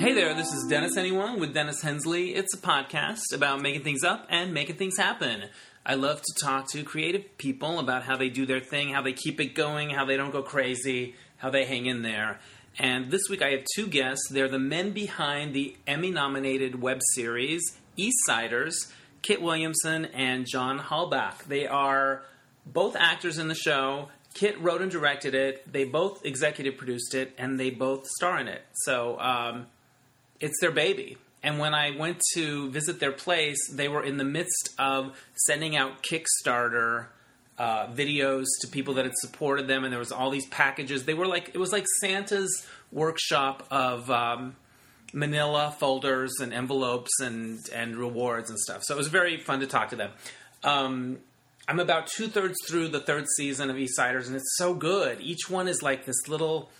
Hey there, this is Dennis Anyone with Dennis Hensley. It's a podcast about making things up and making things happen. I love to talk to creative people about how they do their thing, how they keep it going, how they don't go crazy, how they hang in there. And this week I have two guests. They're the men behind the Emmy nominated web series East Siders, Kit Williamson and John Halbach. They are both actors in the show. Kit wrote and directed it. They both executive produced it, and they both star in it. So um, it's their baby. And when I went to visit their place, they were in the midst of sending out Kickstarter uh, videos to people that had supported them, and there was all these packages. They were like it was like Santa's workshop of um, Manila folders and envelopes and and rewards and stuff. So it was very fun to talk to them. Um, I'm about two thirds through the third season of East Siders, and it's so good. Each one is like this little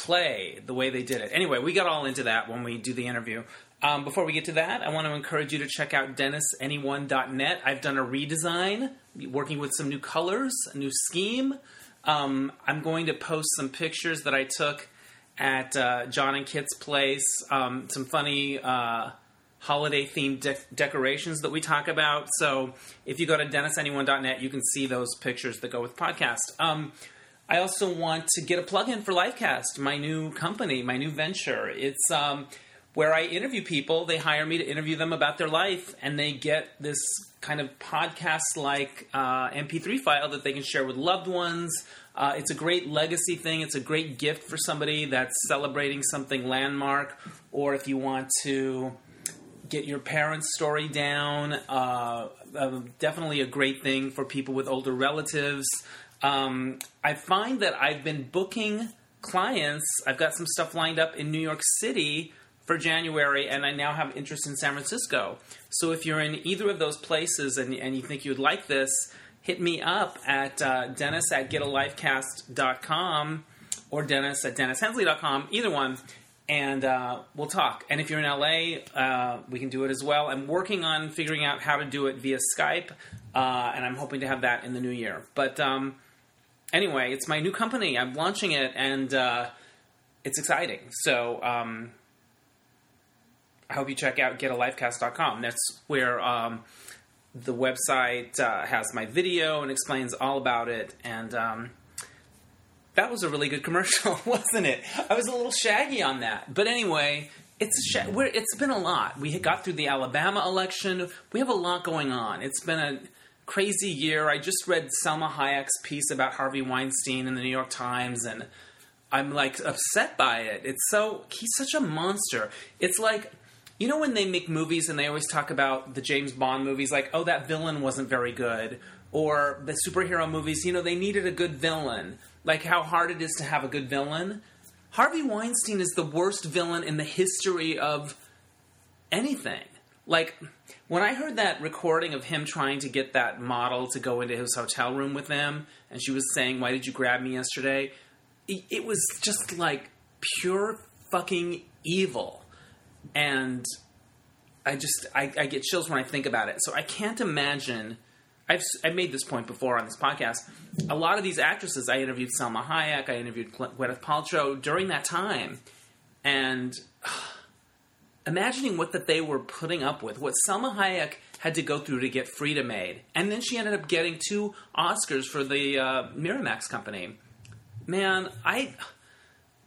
play, the way they did it. Anyway, we got all into that when we do the interview. Um, before we get to that, I want to encourage you to check out DennisAnyone.net. I've done a redesign, working with some new colors, a new scheme. Um, I'm going to post some pictures that I took at uh, John and Kit's place, um, some funny uh, holiday themed de- decorations that we talk about. So if you go to DennisAnyone.net, you can see those pictures that go with podcast. I also want to get a plug in for Lifecast, my new company, my new venture. It's um, where I interview people. They hire me to interview them about their life, and they get this kind of podcast like uh, MP3 file that they can share with loved ones. Uh, it's a great legacy thing. It's a great gift for somebody that's celebrating something landmark, or if you want to get your parents' story down. Uh, uh, definitely a great thing for people with older relatives. Um, I find that I've been booking clients. I've got some stuff lined up in New York City for January, and I now have interest in San Francisco. So if you're in either of those places and, and you think you'd like this, hit me up at uh, dennis at getalifecast.com or dennis at dennishensley.com, either one, and uh, we'll talk. And if you're in LA, uh, we can do it as well. I'm working on figuring out how to do it via Skype, uh, and I'm hoping to have that in the new year. But um, anyway, it's my new company. I'm launching it, and uh, it's exciting. So um, I hope you check out getalifecast.com. That's where um, the website uh, has my video and explains all about it. And um, that was a really good commercial, wasn't it? I was a little shaggy on that. But anyway, it's sh- it's been a lot. We got through the Alabama election. We have a lot going on. It's been a crazy year. I just read Salma Hayek's piece about Harvey Weinstein in the New York Times, and I'm like upset by it. It's so he's such a monster. It's like you know when they make movies and they always talk about the James Bond movies, like oh that villain wasn't very good, or the superhero movies. You know they needed a good villain. Like how hard it is to have a good villain. Harvey Weinstein is the worst villain in the history of anything. Like when I heard that recording of him trying to get that model to go into his hotel room with them, and she was saying, "Why did you grab me yesterday?" It was just like pure fucking evil, and I just I, I get chills when I think about it. So I can't imagine. I've, I've made this point before on this podcast. A lot of these actresses, I interviewed Salma Hayek, I interviewed Gwyneth Paltrow during that time, and imagining what that they were putting up with, what Salma Hayek had to go through to get Frida made, and then she ended up getting two Oscars for the uh, Miramax company. Man, I,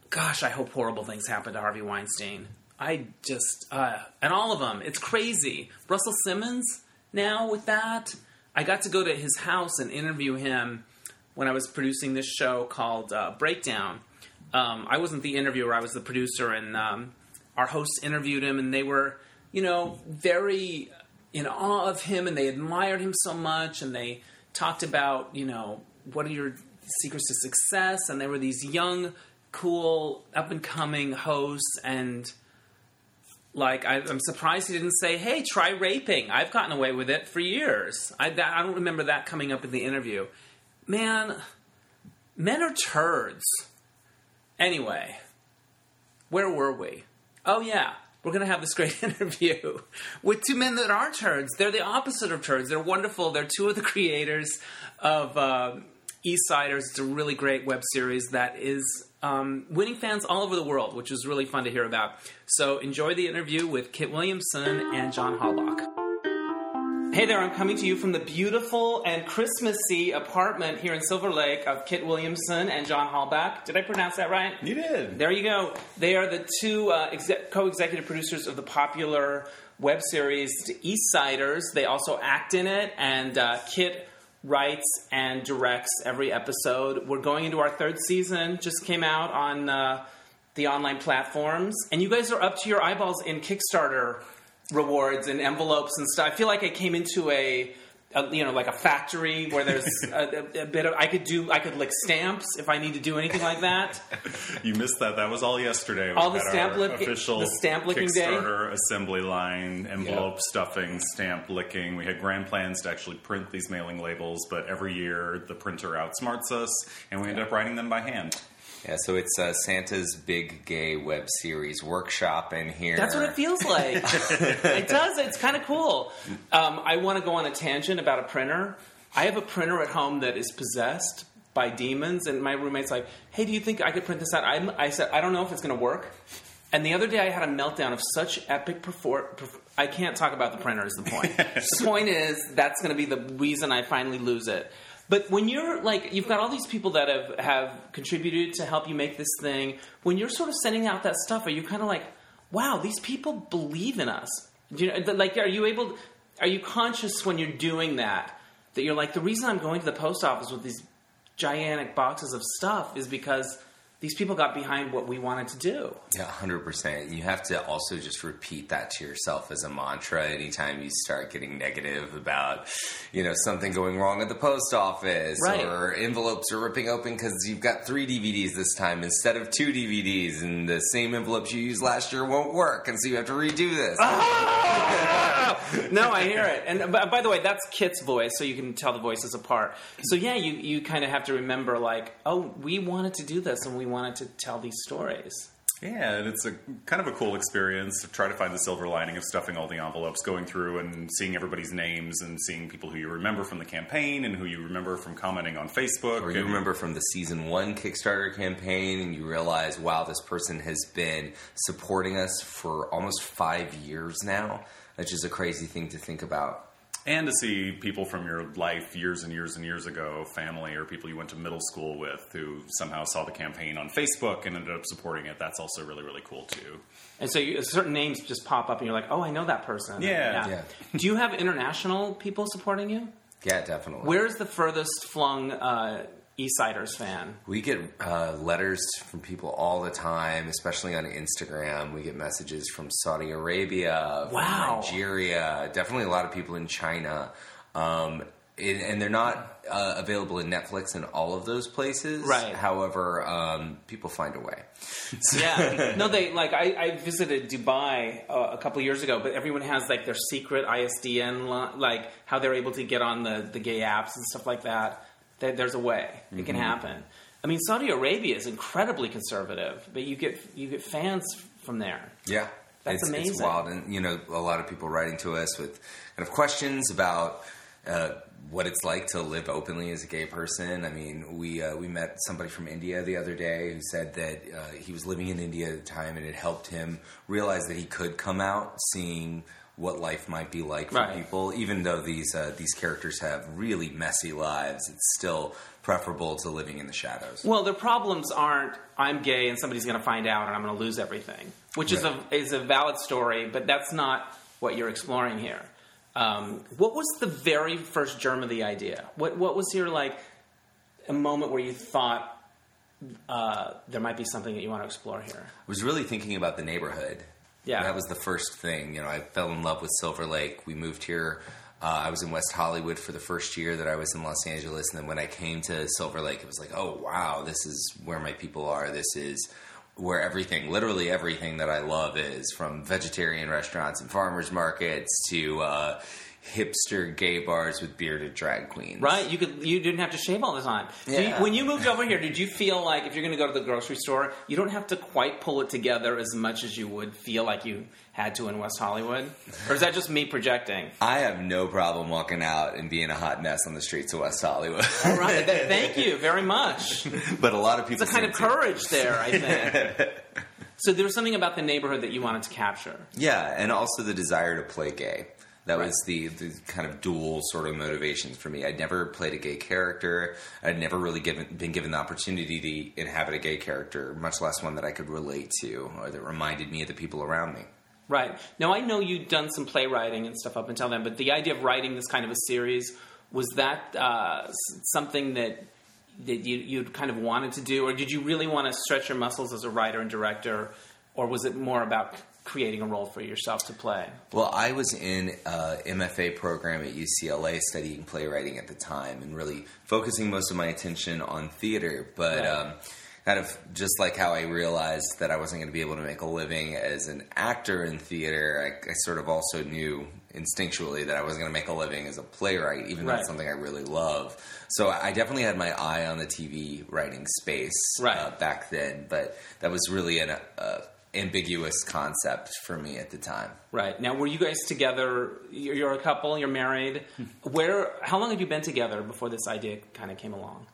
gosh, I hope horrible things happen to Harvey Weinstein. I just, uh, and all of them, it's crazy. Russell Simmons now with that. I got to go to his house and interview him when I was producing this show called uh, Breakdown. Um, I wasn't the interviewer; I was the producer, and um, our hosts interviewed him and they were, you know, very in awe of him and they admired him so much and they talked about, you know, what are your secrets to success? And there were these young, cool, up and coming hosts and like I, am surprised he didn't say, "Hey, try raping." I've gotten away with it for years. I, I don't remember that coming up in the interview. Man, men are turds. Anyway, where were we? Oh yeah, we're going to have this great interview with two men that are turds. They're the opposite of turds. They're wonderful. They're two of the creators of uh, Eastsiders. It's a really great web series that is um, winning fans all over the world, which is really fun to hear about. So enjoy the interview with Kit Williamson and John Halbach. Hey there, I'm coming to you from the beautiful and Christmassy apartment here in Silver Lake of Kit Williamson and John Halbach. Did I pronounce that right? You did. There you go. They are the two uh, exec- co executive producers of the popular web series Eastsiders. They also act in it, and uh, Kit writes and directs every episode. We're going into our third season, just came out on uh, the online platforms, and you guys are up to your eyeballs in Kickstarter rewards and envelopes and stuff. I feel like I came into a, a you know like a factory where there's a, a, a, bit of I could do I could lick stamps if I need to do anything like that. you missed that. That was all yesterday. All the stamp lick, official the stamp licking Kickstarter day. assembly line, envelope yep. stuffing, stamp licking. We had grand plans to actually print these mailing labels, but every year the printer outsmarts us, and we end up writing them by hand. Yeah, so it's uh, Santa's Big Gay web series workshop in here. That's what it feels like. it does. It's kind of cool. Um, I want to go on a tangent about a printer. I have a printer at home that is possessed by demons, and my roommate's like, "Hey, do you think I could print this out?" I'm, i said, "I don't know if it's going to work." And the other day, I had a meltdown of such epic perform. I can't talk about the printer. Is the point? the point is that's going to be the reason I finally lose it. But when you're like, you've got all these people that have, have contributed to help you make this thing. When you're sort of sending out that stuff, are you kind of like, wow, these people believe in us? Do you know, like, are you able? Are you conscious when you're doing that that you're like, the reason I'm going to the post office with these gigantic boxes of stuff is because these people got behind what we wanted to do. Yeah, 100%. You have to also just repeat that to yourself as a mantra anytime you start getting negative about, you know, something going wrong at the post office right. or envelopes are ripping open because you've got three DVDs this time instead of two DVDs and the same envelopes you used last year won't work and so you have to redo this. Ah! no, I hear it. And by the way, that's Kit's voice, so you can tell the voices apart. So yeah, you, you kind of have to remember like, oh, we wanted to do this and we wanted to tell these stories. Yeah, and it's a kind of a cool experience to try to find the silver lining of stuffing all the envelopes, going through and seeing everybody's names and seeing people who you remember from the campaign and who you remember from commenting on Facebook. Or you and, remember from the season one Kickstarter campaign and you realize, wow, this person has been supporting us for almost five years now. That's just a crazy thing to think about and to see people from your life years and years and years ago, family or people you went to middle school with who somehow saw the campaign on Facebook and ended up supporting it. That's also really really cool too. And so you, certain names just pop up, and you're like, "Oh, I know that person." Yeah. yeah. Do you have international people supporting you? Yeah, definitely. Where's the furthest flung uh, Eastsiders fan? We get uh, letters from people all the time, especially on Instagram. We get messages from Saudi Arabia, from wow. Nigeria, definitely a lot of people in China. Um, it, and they're not uh, available in Netflix in all of those places. Right. However, um, people find a way. yeah. No, they like I, I visited Dubai uh, a couple years ago, but everyone has like their secret ISDN, like how they're able to get on the the gay apps and stuff like that there's a way it mm-hmm. can happen. I mean, Saudi Arabia is incredibly conservative, but you get you get fans from there. Yeah, that's it's, amazing. It's wild, and you know, a lot of people writing to us with kind of questions about. Uh, what it's like to live openly as a gay person. I mean, we uh, we met somebody from India the other day who said that uh, he was living in India at the time, and it helped him realize that he could come out, seeing what life might be like for right. people. Even though these uh, these characters have really messy lives, it's still preferable to living in the shadows. Well, the problems aren't I'm gay and somebody's going to find out and I'm going to lose everything, which right. is a is a valid story, but that's not what you're exploring here. Um, what was the very first germ of the idea? What what was your like a moment where you thought uh, there might be something that you want to explore here? I was really thinking about the neighborhood yeah, that was the first thing. You know, I fell in love with Silver Lake. We moved here. Uh, I was in West Hollywood for the first year that I was in Los Angeles, and then when I came to Silver Lake, it was like, oh wow, this is where my people are. This is where everything, literally everything that I love is, from vegetarian restaurants and farmers markets to uh, hipster gay bars with bearded drag queens. Right, you could you didn't have to shave all the time. So you- when you moved over here, did you feel like if you're going to go to the grocery store, you don't have to quite pull it together as much as you would feel like you had to in West Hollywood, or is that just me projecting? I have no problem walking out and being a hot mess on the streets of West Hollywood. All right, th- thank you very much. but a lot of people It's a kind of to- courage there, I think. so there was something about the neighborhood that you wanted to capture. Yeah, and also the desire to play gay. That Right. was the, the kind of dual sort of motivations for me. I'd never played a gay character. I'd never really given, been given the opportunity to inhabit a gay character, much less one that I could relate to or that reminded me of the people around me. Right. Now I know you'd done some playwriting and stuff up until then, but the idea of writing this kind of a series was that uh, something that that you you'd kind of wanted to do, or did you really want to stretch your muscles as a writer and director, or was it more about creating a role for yourself to play? Well, I was in a MFA program at UCLA studying playwriting at the time and really focusing most of my attention on theater. But Right. um, kind of just like how I realized that I wasn't going to be able to make a living as an actor in theater, I, I sort of also knew instinctually that I wasn't going to make a living as a playwright, even though it's something I really love. So I definitely had my eye on the TV writing space Right. uh, back then, but that was really an uh, ambiguous concept for me at the time. Right. Now, were you guys together? You're, you're a couple. You're married. Where? How long have you been together before this idea kind of came along?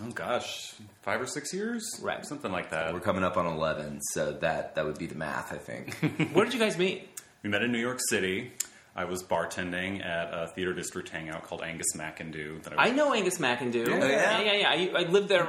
Oh gosh, five or six years, Right. Something like that. We're coming up on 11, so that that would be the math, I think. Where did you guys meet? We met in New York City. I was bartending at a theater district hangout called Angus McIndoo. That I know Angus McIndoo. Yeah. yeah, yeah. yeah. I, I lived there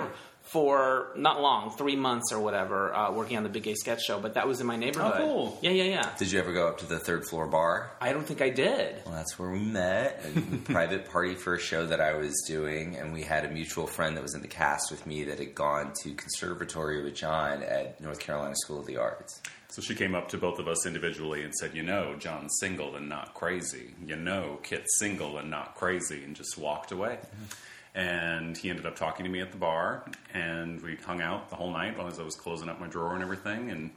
for not long, three months or whatever, uh, working on the Big Gay Sketch Show. But that was in my neighborhood. Oh, cool. Yeah, yeah, yeah. Did you ever go up to the third floor bar? I don't think I did. Well, that's where we met. A private party for a show that I was doing, and we had a mutual friend that was in the cast with me that had gone to conservatory with John at North Carolina School of the Arts. So she came up to both of us individually and said, "You know, John's single and not crazy. You know, Kit's single and not crazy," and just walked away. And he ended up talking to me at the bar, and we hung out the whole night as I was closing up my drawer and everything, and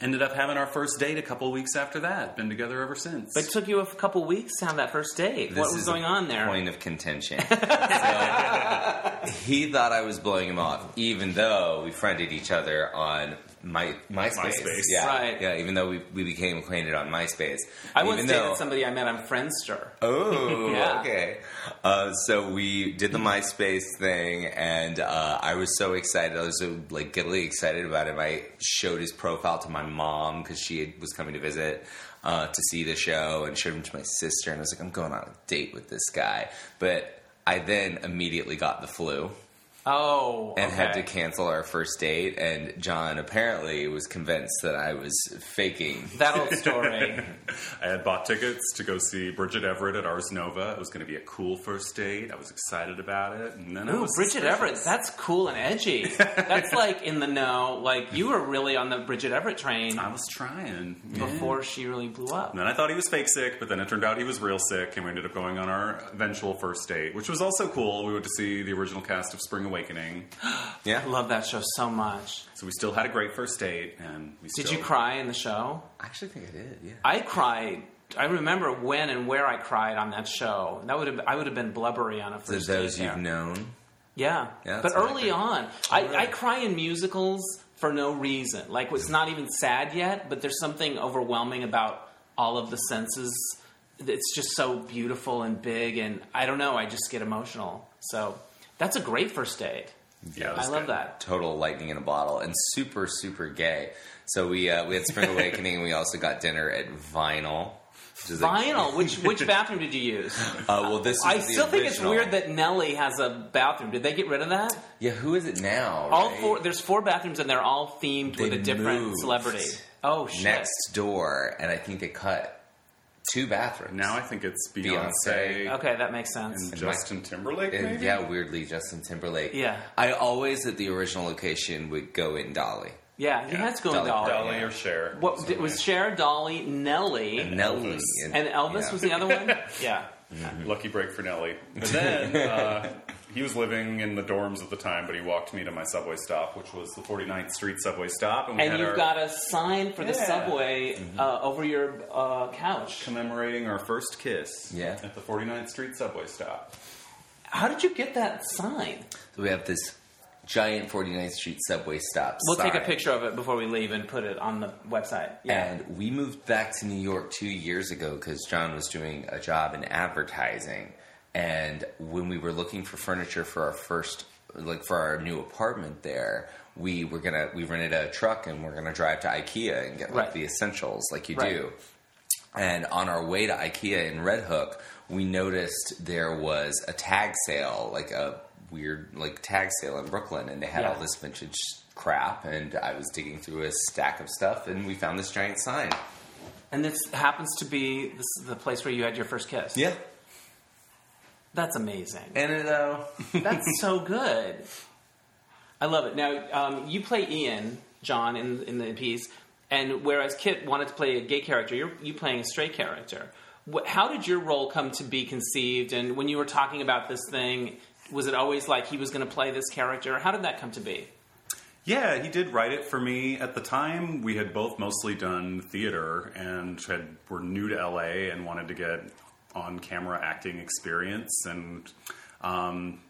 ended up having our first date a couple of weeks after that. Been together ever since. But it took you a couple weeks to have that first date. This what was is going a on there? Point of contention. So, he thought I was blowing him off, even though we friended each other on my MySpace. MySpace. Yeah, Right. Yeah, even though we, we became acquainted on MySpace. I once even dated though, somebody I met on Friendster. Oh, Yeah. okay. Uh, so we did the MySpace thing, and uh, I was so excited. I was so like giddily excited about him. I showed his profile to my mom because she had, was coming to visit uh, to see the show, and showed him to my sister. And I was like, I'm going on a date with this guy, but I then immediately got the flu Oh, and had to cancel our first date. And John apparently was convinced that I was faking. that old story. I had bought tickets to go see Bridget Everett at Ars Nova. It was going to be a cool first date. I was excited about it, and then I Ooh, was Bridget suspicious. Everett. That's cool and edgy. That's like in the know. Like you were really on the Bridget Everett train I was trying yeah. before she really blew up. And then I thought he was fake sick, but then it turned out he was real sick, and we ended up going on our eventual first date, which was also cool. We went to see the original cast of Spring Awakening, Yeah. I love that show so much. so we still had a great first date. And we Did still, you cry in the show? I actually think I did. Yeah. I cried. I remember when and where I cried on that show. That would have I would have been blubbery on a To first those date. you've there. known. Yeah, Yeah, but that's what I early on, I, I cry in musicals for no reason. Like it's not even sad yet, but there's something overwhelming about all of the senses. It's just so beautiful and big, and I don't know. I just get emotional. So that's a great first date. Yeah, I love good. that. total lightning in a bottle and super super gay. So we uh, we had Spring Awakening and we also got dinner at Vynl. Which is a- Vynl. Which which bathroom did you use? Uh, well, this I still think it's weird that Nelly has a bathroom. Did they get rid of that? yeah. Who is it now? All right? four. There's four bathrooms, and they're all themed They with a different celebrity. Oh shit! next door, and I think they cut two bathrooms. Now I think it's Beyonce. Beyonce, Okay, that makes sense. and And Justin Timberlake. and maybe? yeah, weirdly Justin Timberlake. Yeah. I always at the original location would go in Dolly. Yeah, you Yeah. had to go in Dolly Dolly. Dolly or Cher. What So, did- was yeah. Cher, Dolly, Nelly, And Nelly Elvis. and Elvis yeah. was the other one? yeah. Lucky break for Nelly. But then uh, he was living in the dorms at the time, but he walked me to my subway stop, which was the 49th Street subway stop, and we And had you've our got a sign for the Yeah. subway uh, over your uh, couch. commemorating our first kiss Yeah. at the 49th Street subway stop. How did you get that sign? So we have this giant 49th Street subway stop. We'll take a picture of it before we leave and put it on the website. Yeah. And we moved back to New York two years ago because John was doing a job in advertising. And when we were looking for furniture for our first, like for our new apartment there, we were gonna we rented a truck and we're gonna drive to IKEA and get like Right. the essentials like you Right. do. And on our way to IKEA in Red Hook, we noticed there was a tag sale, like a weird like tag sale in Brooklyn, and they had Yeah. all this vintage crap. And I was digging through a stack of stuff, and we found this giant sign. And this happens to be this is the place where you had your first kiss. Yeah, That's amazing. and it, uh, That's so good. I love it. Now, um, you play Ian, John, in, in the piece, and whereas Kit wanted to play a gay character, you're you playing a straight character. Wh- How did your role come to be conceived? And when you were talking about this thing, was it always like he was going to play this character? How did that come to be? Yeah, he did write it for me. At the time, we had both mostly done theater and had were new to LA and wanted to get on camera acting experience, and um,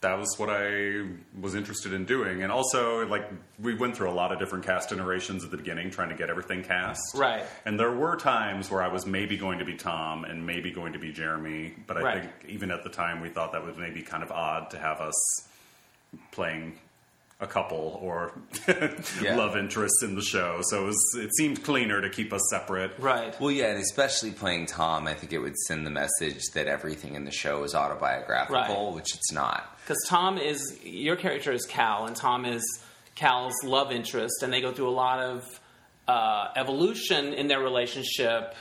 that was what I was interested in doing. And also, like we went through a lot of different cast iterations at the beginning, trying to get everything cast. Right. And there were times where I was maybe going to be Tom and maybe going to be Jeremy, but I Right. think even at the time we thought that was maybe kind of odd to have us playing a couple or Yeah. love interests in the show. So it, was, it seemed cleaner to keep us separate. Right. well, yeah, and especially playing Tom, I think it would send the message that everything in the show is autobiographical, Right. which it's not. Because Tom is your character is Cal, and Tom is Cal's love interest, and they go through a lot of uh, evolution in their relationship.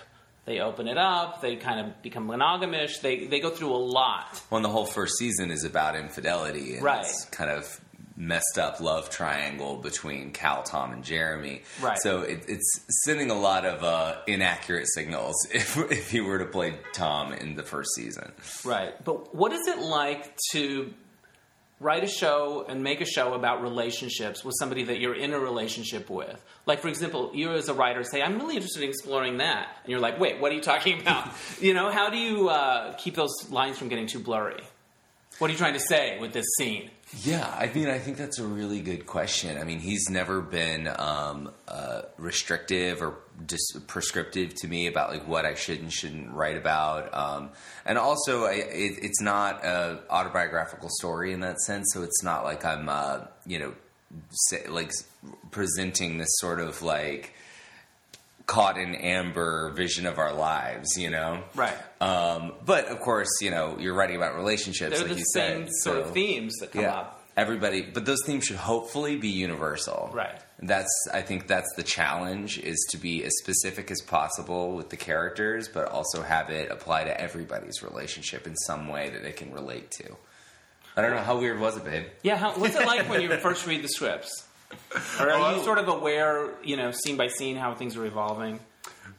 They open it up. They kind of become monogamish. They they go through a lot. Well, and the whole first season is about infidelity and Right. this kind of messed up love triangle between Cal, Tom, and Jeremy. Right. So it, it's sending a lot of uh, inaccurate signals if, if he were to play Tom in the first season. Right. But what is it like to write a show and make a show about relationships with somebody that you're in a relationship with? Like, for example, you as a writer say, I'm really interested in exploring that. And you're like, wait, what are you talking about? you know, how do you uh, keep those lines from getting too blurry? What are you trying to say with this scene? Yeah, I mean, I think that's a really good question. I mean, he's never been um, uh, restrictive or dis- prescriptive to me about like what I should and shouldn't write about. Um, and also, I, it, it's not a autobiographical story in that sense. So it's not like I'm, uh, you know, say, like presenting this sort of like caught in amber vision of our lives. You know, Right. um, but of course, you know, you're writing about relationships, They're like the you same said. sort so- of themes that come yeah, up. everybody. But those themes should hopefully be universal. Right. That's. I think that's the challenge: is to be as specific as possible with the characters, but also have it apply to everybody's relationship in some way that they can relate to. I don't know how weird was it, babe. Yeah, how, what's it like when you first read the scripts? Or are you sort of aware, you know, scene by scene, how things are evolving?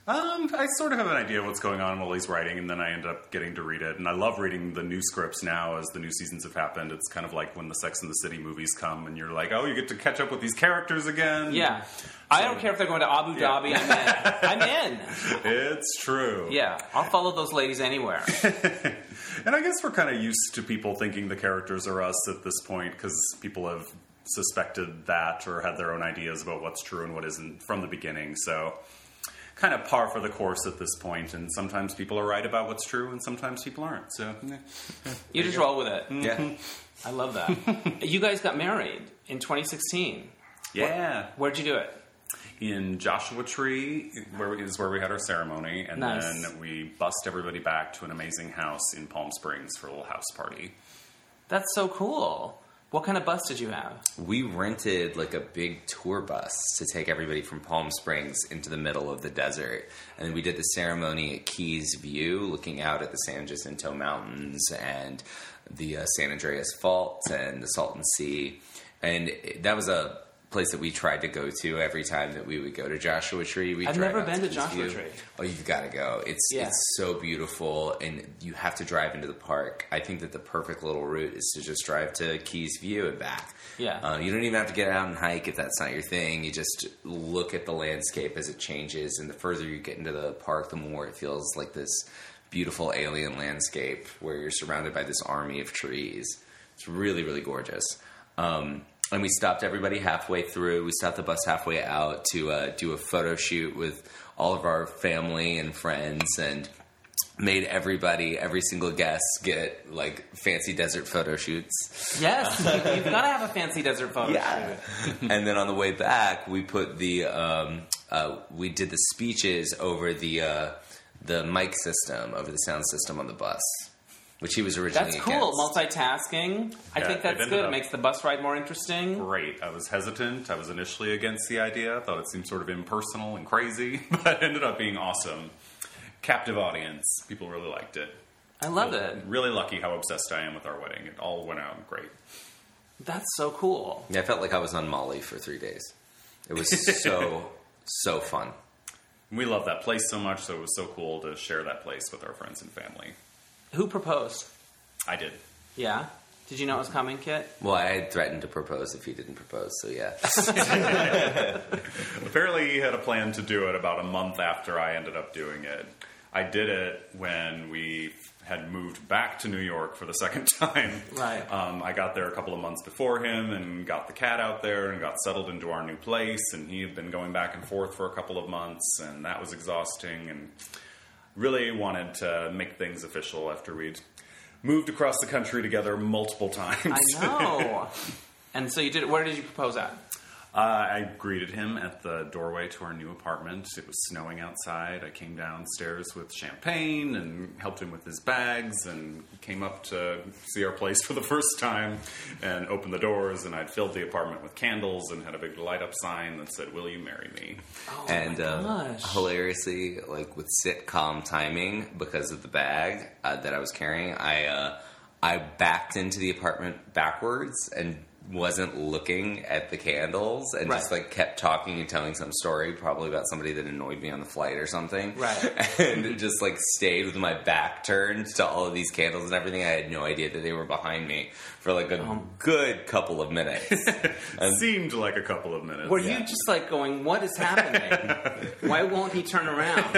Um, I sort of have an idea of what's going on while he's writing, and then I end up getting to read it. And I love reading the new scripts now as the new seasons have happened. It's kind of like when the Sex and the City movies come, and you're like, oh, you get to catch up with these characters again. Yeah. I don't care if they're going to Abu Yeah. Dhabi, I'm in. I'm in. It's true. Yeah, I'll follow those ladies anywhere. And I guess we're kind of used to people thinking the characters are us at this point because people have suspected that or had their own ideas about what's true and what isn't from the beginning. So, kind of par for the course at this point. And sometimes people are right about what's true, and sometimes people aren't. So. You just roll with it. Yeah. I love that. you guys got married in 2016. yeah. Where'd you do it? In Joshua Tree, where is where we had our ceremony, and Nice. then we bussed everybody back to an amazing house in Palm Springs for a little house party. That's so cool. What kind of bus did you have? We rented like a big tour bus to take everybody from Palm Springs into the middle of the desert. And we did the ceremony at Keys View, looking out at the San Jacinto Mountains and the uh, San Andreas Fault and the Salton Sea. And that was a place that we tried to go to every time that we would go to Joshua Tree. We I've never been to Joshua Tree. Oh, you've got to go. It's Yeah. it's so beautiful, and you have to drive into the park. I think that the perfect little route is to just drive to Keys View and back. Yeah. uh, you don't even have to get out and hike if that's not your thing. You just look at the landscape as it changes, and the further you get into the park, the more it feels like this beautiful alien landscape where you're surrounded by this army of trees. It's really, really gorgeous. Um, and we stopped everybody halfway through. We stopped the bus halfway out to uh, do a photo shoot with all of our family and friends, and made everybody, every single guest, get like fancy desert photo shoots. Yes, you've got to have a fancy desert photo Yeah. shoot. and then on the way back, we put the um, uh, we did the speeches over the uh, the mic system, over the sound system on the bus, which he was originally That's cool. against. Multitasking. I Yeah, think it that's ended good. It up- makes the bus ride more interesting. Great. I was hesitant. I was initially against the idea. I thought it seemed sort of impersonal and crazy, but it ended up being awesome. Captive audience. People really liked it. I love it. Really lucky how obsessed I am with our wedding. It all went out great. That's so cool. Yeah, I felt like I was on Molly for three days. It was so so fun. We love that place so much, so it was so cool to share that place with our friends and family. Who proposed? I did. Yeah. Did you know it was coming, Kit? Well, I had threatened to propose if he didn't propose, so yeah. Apparently, he had a plan to do it about a month after I ended up doing it. I did it when we had moved back to New York for the second time. Right. Um, I got there a couple of months before him and got the cat out there and got settled into our new place. And he had been going back and forth for a couple of months, and that was exhausting. And really wanted to make things official after we'd moved across the country together multiple times. I know. and so you did. Where did you propose at? Uh, I greeted him at the doorway to our new apartment. It was snowing outside. I came downstairs with champagne and helped him with his bags and came up to see our place for the first time and opened the doors. And I'd filled the apartment with candles and had a big light up sign that said, Will you marry me? Oh and my uh, hilariously, like with sitcom timing, because of the bag uh, that I was carrying, I uh, I backed into the apartment backwards and wasn't looking at the candles and just like kept talking and telling some story, probably about somebody that annoyed me on the flight or something. Right. And just like stayed with my back turned to all of these candles and everything. I had no idea that they were behind me for like a Um. good couple of minutes. And- Seemed like a couple of minutes. Were Yeah. you just like going, "What is happening? Why won't he turn around?"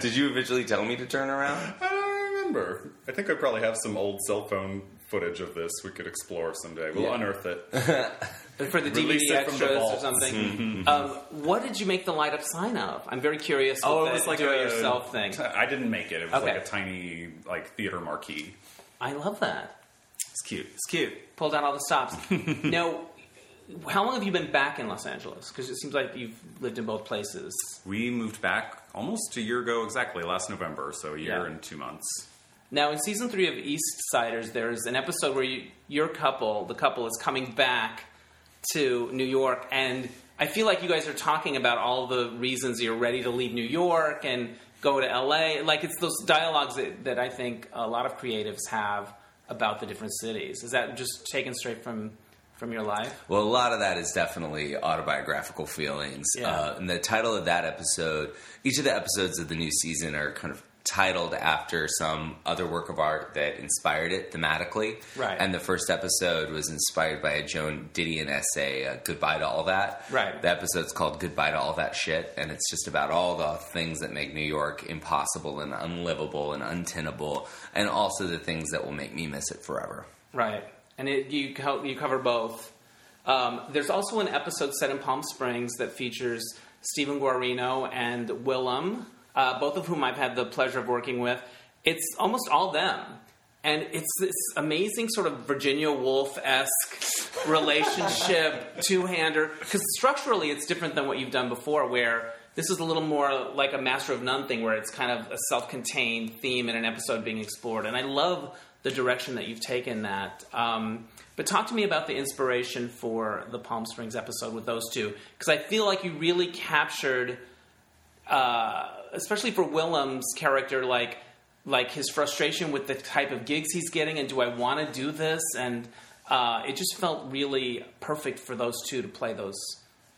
Did you eventually tell me to turn around? I don't remember. I think I probably have some old cell phone footage of this we could explore someday. We'll Yeah. unearth it. For the Release DVD extras or something. um, what did you make the light up sign of? I'm very curious. Oh, it was like do a yourself thing. I didn't make it. It was Okay. like a tiny like theater marquee. I love that. It's cute. It's cute. Pulled out all the stops. now, how long have you been back in Los Angeles? Because it seems like you've lived in both places. We moved back almost a year ago exactly, last November, so a year Yeah. and two months. Now, in season three of East Siders, there's an episode where you, your couple, the couple, is coming back to New York, and I feel like you guys are talking about all the reasons you're ready to leave New York and go to LA. Like it's those dialogues that, that I think a lot of creatives have about the different cities. Is that just taken straight from from your life? Well, a lot of that is definitely autobiographical feelings. Yeah. Uh, and the title of that episode, each of the episodes of the new season are kind of titled after some other work of art that inspired it thematically. Right. And the first episode was inspired by a Joan Didion essay, uh, Goodbye to All That. Right. The episode's called Goodbye to All That Shit, and it's just about all the things that make New York impossible and unlivable and untenable, and also the things that will make me miss it forever. Right, and it, you co- you cover both. Um, there's also an episode set in Palm Springs that features Stephen Guarino and Willem, uh, both of whom I've had the pleasure of working with. It's almost all them, and it's this amazing sort of Virginia Woolf esque relationship, two hander. Because structurally, it's different than what you've done before, where this is a little more like a Master of None thing, where it's kind of a self contained theme in an episode being explored. And I love the direction that you've taken that. Um, but talk to me about the inspiration for the Palm Springs episode with those two, because I feel like you really captured, uh, especially for Willem's character, like like his frustration with the type of gigs he's getting, and do I want to do this? And uh, it just felt really perfect for those two to play those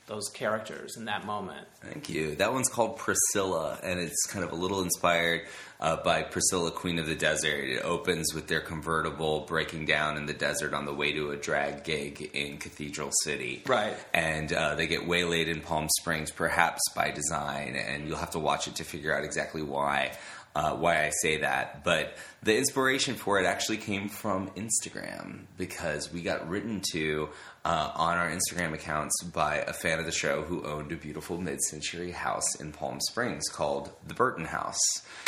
those characters in that moment. Thank you. That one's called Priscilla, and it's kind of a little inspired uh, by Priscilla, Queen of the Desert. It opens with their convertible breaking down in the desert on the way to a drag gig in Cathedral City. Right. And uh, they get waylaid in Palm Springs, perhaps by design, and you'll have to watch it to figure out exactly why. Uh, why I say that, but the inspiration for it actually came from Instagram because we got written to uh, on our Instagram accounts by a fan of the show who owned a beautiful mid-century house in Palm Springs called the Burton House.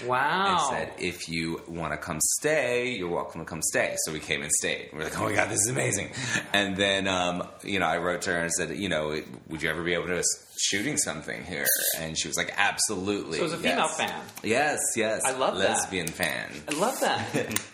Wow. And said, if you want to come stay, you're welcome to come stay. So we came and stayed. We're like, oh my god, this is amazing. And then, um, you know, I wrote to her and said, you know, would you ever be able to shooting something here? And she was like, absolutely. So it was a female yes. fan. Yes, yes. I love that. lesbian fan. I love that.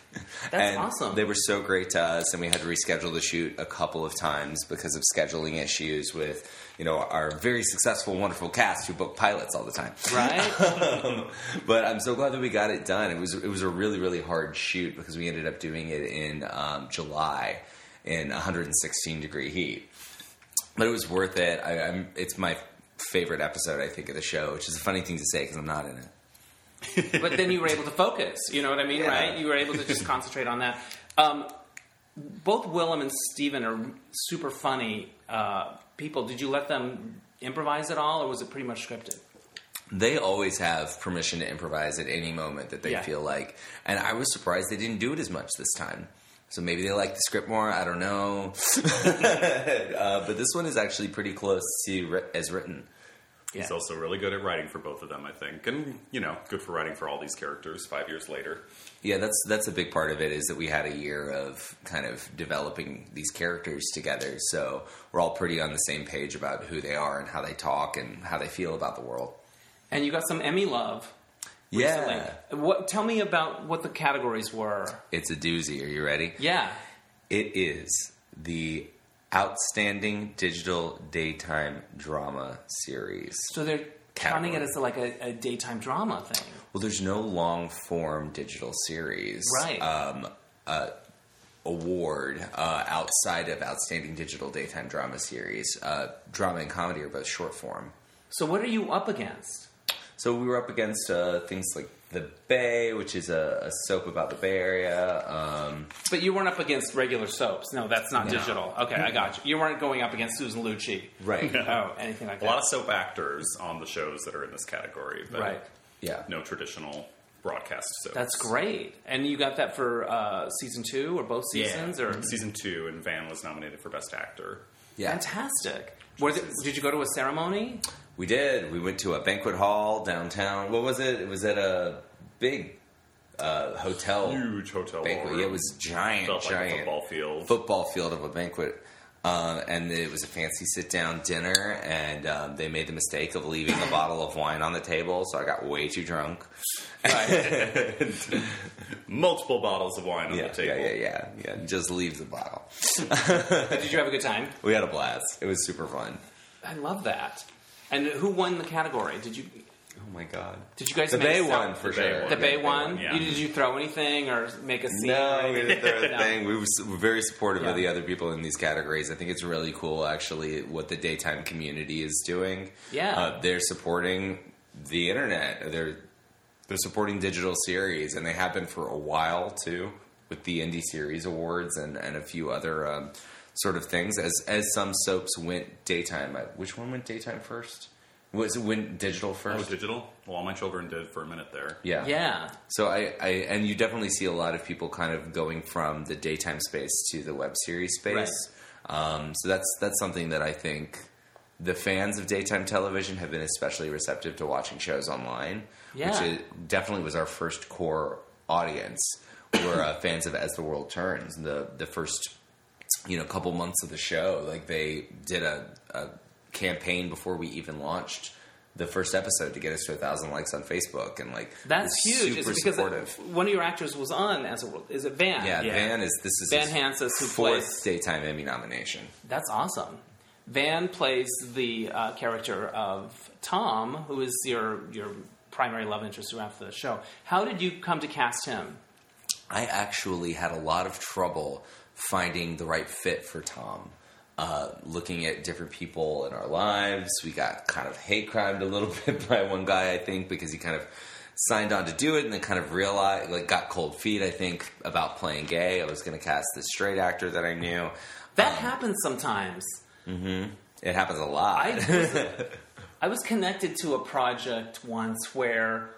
That's and awesome. They were so great to us, and we had to reschedule the shoot a couple of times because of scheduling issues with, you know, our very successful, wonderful cast who book pilots all the time. right? Um, but I'm so glad that we got it done. It was it was a really really hard shoot because we ended up doing it in um, July in 116 degree heat. But it was worth it. I, I'm, it's my favorite episode, I think, of the show, which is a funny thing to say because I'm not in it. But then you were able to focus. You know what I mean, Yeah. right? You were able to just concentrate on that. Um, both Willem and Stephen are super funny uh, people. Did you let them improvise at all, or was it pretty much scripted? They always have permission to improvise at any moment that they Yeah. feel like. And I was surprised they didn't do it as much this time. So maybe they like the script more. I don't know. uh, but this one is actually pretty close to ri- as written. He's Yeah. also really good at writing for both of them, I think, and you know, good for writing for all these characters five years later. Yeah, that's that's a big part of it is that we had a year of kind of developing these characters together. So we're all pretty on the same page about who they are and how they talk and how they feel about the world. And you got some Emmy love. Recently. Yeah, What? Tell me about what the categories were. it's a doozy. Are you ready? Yeah. It is the outstanding digital daytime drama series. So they're counting it as like a, a daytime drama thing. Well, there's no long form digital series Right. um, uh, award uh, outside of outstanding digital daytime drama series. Uh, drama and comedy are both short form. So what are you up against? So we were up against uh, things like The Bay, which is a, a soap about the Bay Area. Um, But you weren't up against regular soaps. No, that's not No. digital. Okay, I got you. You weren't going up against Susan Lucci. right. Oh, anything like that. A that. lot of soap actors on the shows that are in this category, but right. Yeah. no traditional broadcast soaps. That's great. And you got that for uh, season two or both Yeah. seasons or Season two, and Van was nominated for Best Actor. Yeah. fantastic. Were there, did you go to a ceremony? We did. We went to a banquet hall downtown. What was it? It was at a big uh, hotel Huge hotel banquet. Yeah, it was giant, Felt like a giant football field. football field of a banquet. Uh, and it was a fancy sit down dinner, and um, they made the mistake of leaving a bottle of wine on the table, so I got way too drunk. Multiple bottles of wine on Yeah, the yeah, yeah, yeah, yeah. Just leave the bottle. did you have a good time? We had a blast. It was super fun. I love that. And who won the category? Did you Oh my god. did you guys The make Bay a sou- for The Bay sure. one. The Bay Yeah, one? yeah. You, did you throw anything or make a scene? No, or we didn't throw a thing. We were, very supportive Yeah. of the other people in these categories. I think it's really cool, actually, what the daytime community is doing. Yeah. uh, they're supporting the internet. They're they're supporting digital series, and they have been for a while too, with the indie series awards and and a few other um, sort of things. As as some soaps went daytime. Which one went daytime first? Was it went digital Oh, first? digital? Well, all my children did for a minute there. yeah, Yeah. so I, I and you definitely see a lot of people kind of going from the daytime space to the web series space. Um, so that's that's something that I think the fans of daytime television have been especially receptive to watching shows online. Yeah. Which it definitely was our first core audience. Were uh, fans of As the World Turns. The the first you know a couple months of the show, like they did a, a campaign before we even launched the first episode to get us to a thousand likes on Facebook, and like That's was huge. Super It's because supportive. one of your actors was on as a world. Is it Van? Yeah, Yeah. Van is this is Van his Hansis, who fourth plays. daytime Emmy nomination. That's awesome. Van plays the uh, character of Tom, who is your your primary love interest throughout the show. How did you come to cast him? I actually had a lot of trouble finding the right fit for Tom. uh, looking at different people in our lives. We got kind of hate crimed a little bit by one guy, I think, because he kind of signed on to do it and then kind of realized, like, got cold feet, I think, about playing gay. I was going to cast this straight actor that I knew. That happens sometimes. It happens a lot. I was, I was connected to a project once where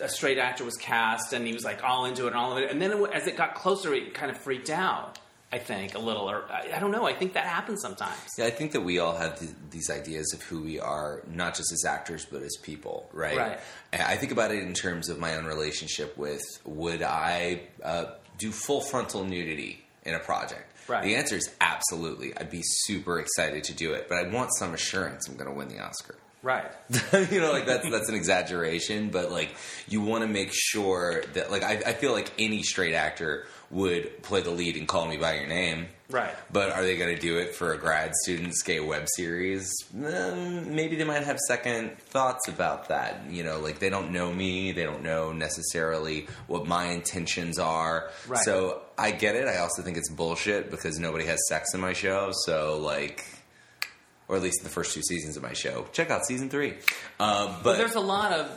a straight actor was cast and he was like all into it and all of it. And then it, as it got closer, he kind of freaked out. I think a little, or I, I don't know. I think that happens sometimes. Yeah, I think that we all have th- these ideas of who we are, not just as actors, but as people, right? Right. I think about it in terms of my own relationship with would I uh, do full frontal nudity in a project? Right. The answer is absolutely. I'd be super excited to do it, but I want some assurance I'm going to win the Oscar. Right. you know, like that's that's an exaggeration, but like you want to make sure that like I, I feel like any straight actor would play the lead and call me by your name. Right. But are they going to do it for a grad student's gay web series? Um, maybe they might have second thoughts about that. You know, like they don't know me, they don't know necessarily what my intentions are. Right. So I get it. I also think it's bullshit because nobody has sex in my show. So like. Or at least the first two seasons of my show. Check out season three. Uh, but there's a lot of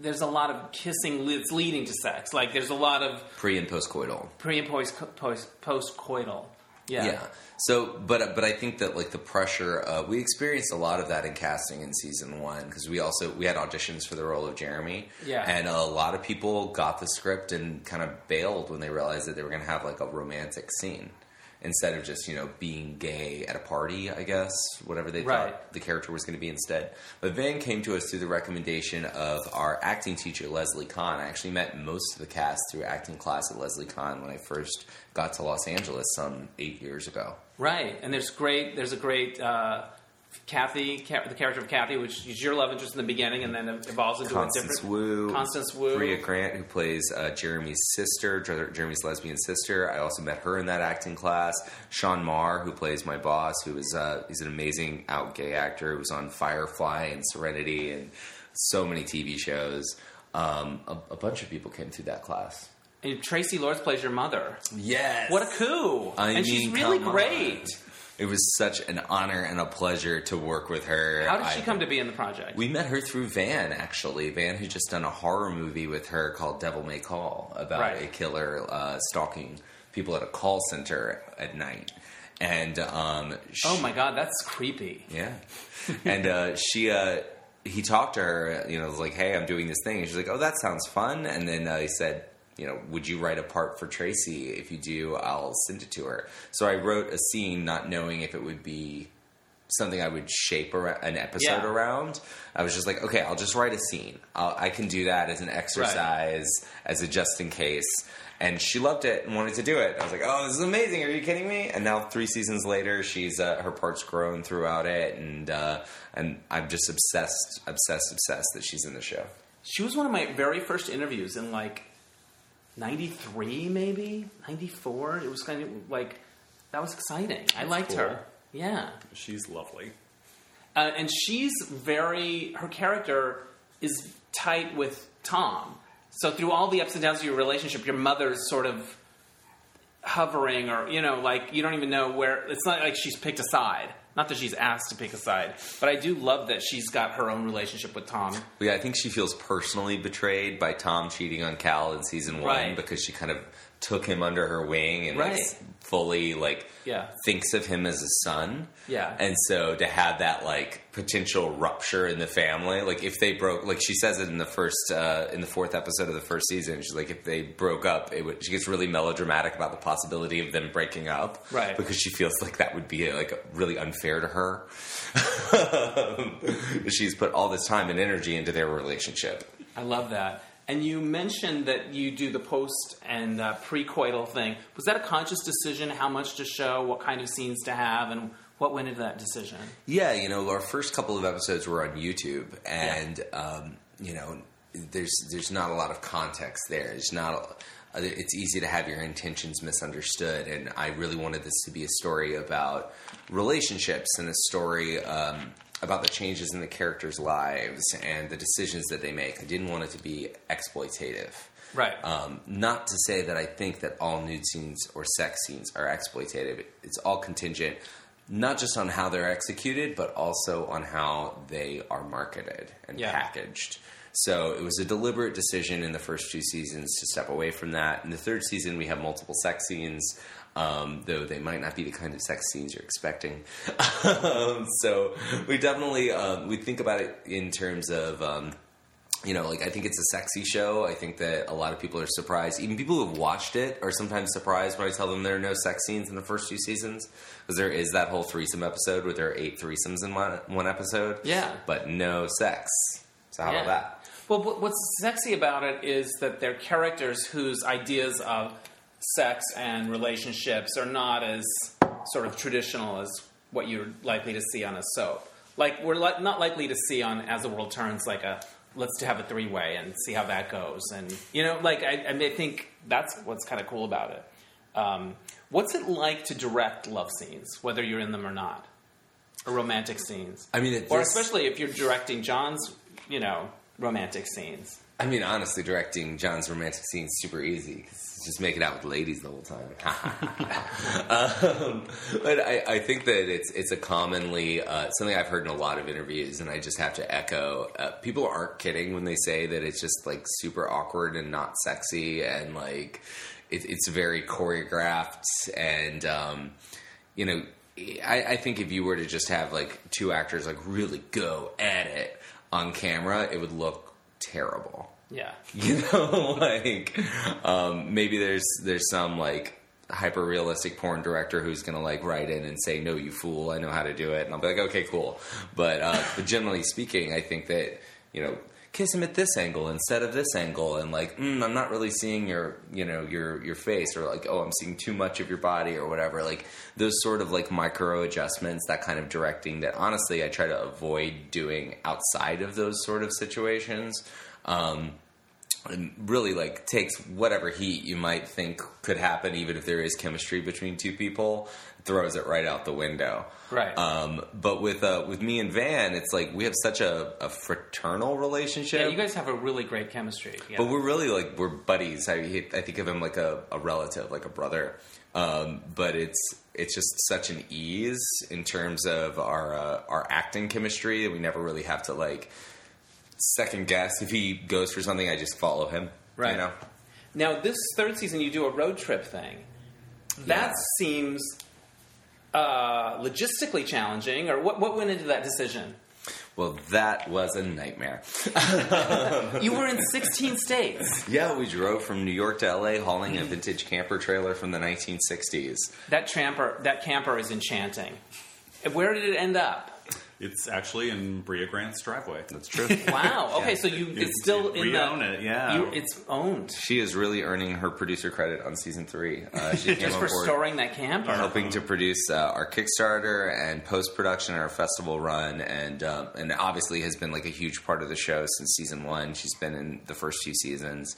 there's a lot of kissing that's leading to sex. Like there's a lot of pre and post coital. pre and post post post coital. Yeah. Yeah. So, but but I think that like the pressure, uh, we experienced a lot of that in casting in season one because we also we had auditions for the role of Jeremy. Yeah. And a lot of people got the script and kind of bailed when they realized that they were going to have like a romantic scene instead of just you know being gay at a party. I guess whatever they Right. thought the character was going to be instead. But Van came to us through the recommendation of our acting teacher Leslie Kahn. I actually met most of the cast through acting class at Leslie Kahn when I first got to Los Angeles some eight years ago. Right. And there's great. There's a great. Uh, Kathy, the character of Kathy, which is your love interest in the beginning, and then it evolves into Constance a different. Constance Wu, Constance Wu. Bria Grant, who plays uh, Jeremy's sister, Jeremy's lesbian sister. I also met her in that acting class. Sean Maher, who plays my boss, who is uh, he's an amazing out gay actor who was on Firefly and Serenity and so many TV shows. Um, a, a bunch of people came through that class. And Traci Lords plays your mother. Yes, What a coup! I and she's really great. on. It was such an honor and a pleasure to work with her. How did she I- come to be in the project? We met her through Van, actually. Van, who just done a horror movie with her called Devil May Call about Right. a killer uh, stalking people at a call center at night. And um, she, oh my god, that's creepy. yeah, and uh, she. Uh, he talked to her, you know, was like, "Hey, I'm doing this thing." And she's like, "Oh, that sounds fun." And then uh, he said, "You know, would you write a part for Traci? If you do, I'll send it to her." So I wrote a scene, not knowing if it would be something I would shape an episode Yeah. around. I was just like, "Okay, I'll just write a scene. I'll, I can do that as an exercise, as a just in case." And she loved it and wanted to do it. I was like, "Oh, this is amazing! Are you kidding me?" And now, three seasons later, she's uh, her part's grown throughout it, and uh, and I'm just obsessed, obsessed, obsessed that she's in the show. She was one of my very first interviews in like '93, maybe '94. It was kind of like that was exciting. I liked cool. her. Yeah, She's lovely. uh, and she's very. Her character is tight with Tom. So through all the ups and downs of your relationship, your mother's sort of hovering, or you know, like you don't even know where. It's not like she's picked a side. Not that she's asked to pick a side, but I do love that she's got her own relationship with Tom. Yeah, I think she feels personally betrayed by Tom cheating on Cal in season one Right. because she kind of took him under her wing and like, Right. s- fully like Yeah. thinks of him as a son. Yeah. and so to have that like potential rupture in the family, like if they broke, like she says it in the first uh, in the fourth episode of the first season, she's like if they broke up, it would. She gets really melodramatic about the possibility of them breaking up, Right. Because she feels like that would be like really unfair to her. She's put all this time and energy into their relationship. I love that. And you mentioned that you do the post and uh, pre-coital thing. Was that a conscious decision? How much to show? What kind of scenes to have? And what went into that decision? Yeah, you know, our first couple of episodes were on YouTube, and um, you know, there's there's not a lot of context there. It's not. it's easy to have your intentions misunderstood. And I really wanted this to be a story about relationships and a story um, about the changes in the characters' lives and the decisions that they make. I didn't want it to be exploitative. Right. Um, not to say that I think that all nude scenes or sex scenes are exploitative. It's all contingent, not just on how they're executed, but also on how they are marketed and Yeah. packaged. So it was a deliberate decision in the first two seasons to step away from that. In the third season, we have multiple sex scenes, um, though they might not be the kind of sex scenes you're expecting. um, so we definitely um, we think about it in terms of. Um, you know, like I think it's a sexy show. I think that a lot of people are surprised. Even people who have watched it are sometimes surprised when I tell them there are no sex scenes in the first two seasons because there is that whole threesome episode where there are eight threesomes in one, one episode. Yeah. but no sex. So how Yeah. about that? Well, what's sexy about it is that they're characters whose ideas of sex and relationships are not as sort of traditional as what you're likely to see on a soap. Like we're li- not likely to see on As the World Turns, like a let's have a three way and see how that goes, and you know, like I, I mean, I think that's what's kind of cool about it. Um, what's it like to direct love scenes, whether you're in them or not, or romantic scenes? I mean, or especially if you're directing John's, you know, romantic scenes. I mean, honestly, directing John's romantic scenes super easy. Just make it out with ladies the whole time. um, but I, I think that it's it's a commonly uh, something I've heard in a lot of interviews, and I just have to echo. Uh, people aren't kidding when they say that it's just like super awkward and not sexy, and like it, it's very choreographed, and um, you know. I, I think if you were to just have like two actors like really go at it on camera, it would look terrible. Yeah. You know, like um, maybe there's there's some like hyper realistic porn director who's gonna like write in and say, "No, you fool! I know how to do it," and I'll be like, "Okay, cool." But uh, but generally speaking, I think that you know. Kiss him at this angle instead of this angle, and like mm, I'm not really seeing your, you know, your your face, or like oh I'm seeing too much of your body, or whatever. Like those sort of like micro adjustments, that kind of directing that honestly I try to avoid doing outside of those sort of situations. Um, and really like takes whatever heat you might think could happen, even if there is chemistry between two people, throws it right out the window. Right. Um, but with uh, with me and Van, it's like we have such a, a fraternal relationship. Yeah, you guys have a really great chemistry. Yeah. But we're really like we're buddies. I I think of him like a, a relative, like a brother. Um, but it's it's just such an ease in terms of our uh, our acting chemistry that we never really have to like second guess. If he goes for something, I just follow him. Right. You know. now, this third season, you do a road trip thing. That Yeah. seems uh, logistically challenging, or what, what went into that decision? Well, that was a nightmare. You were in 16 states. yeah, we drove from New York to LA hauling a vintage camper trailer from the 1960s. That camper, that camper is enchanting. Where did it end up? It's actually in Bria Grant's driveway. That's true. Wow. Okay, so you it's still in we the own it, yeah. You, it's owned she is really earning her producer credit on season three. Uh, she came just for storing that camper. helping to produce uh, our Kickstarter and post production and our festival run, and um, and obviously has been like a huge part of the show since season one. She's been in the first two seasons.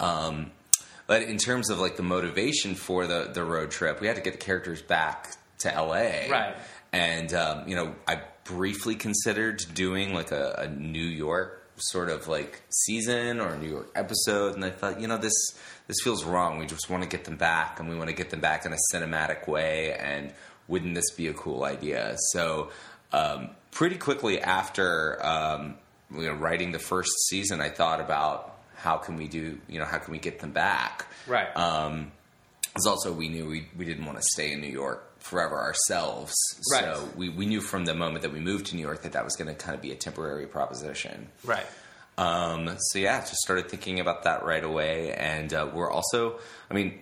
Um, but in terms of like the motivation for the the road trip, we had to get the characters back to LA, Right. And um, you know, I briefly considered doing like a, a New York sort of like season or a New York episode, and I thought, you know, this this feels wrong. We just want to get them back, and we want to get them back in a cinematic way. And wouldn't this be a cool idea? So, um, pretty quickly after um, you know writing the first season, I thought about how can we do, you know, how can we get them back? Right. Um, because also we knew we, we didn't want to stay in New York forever ourselves. Right. So we, we knew from the moment that we moved to New York that that was going to kind of be a temporary proposition. right. Um, so yeah, just started thinking about that right away. And uh, we're also, I mean,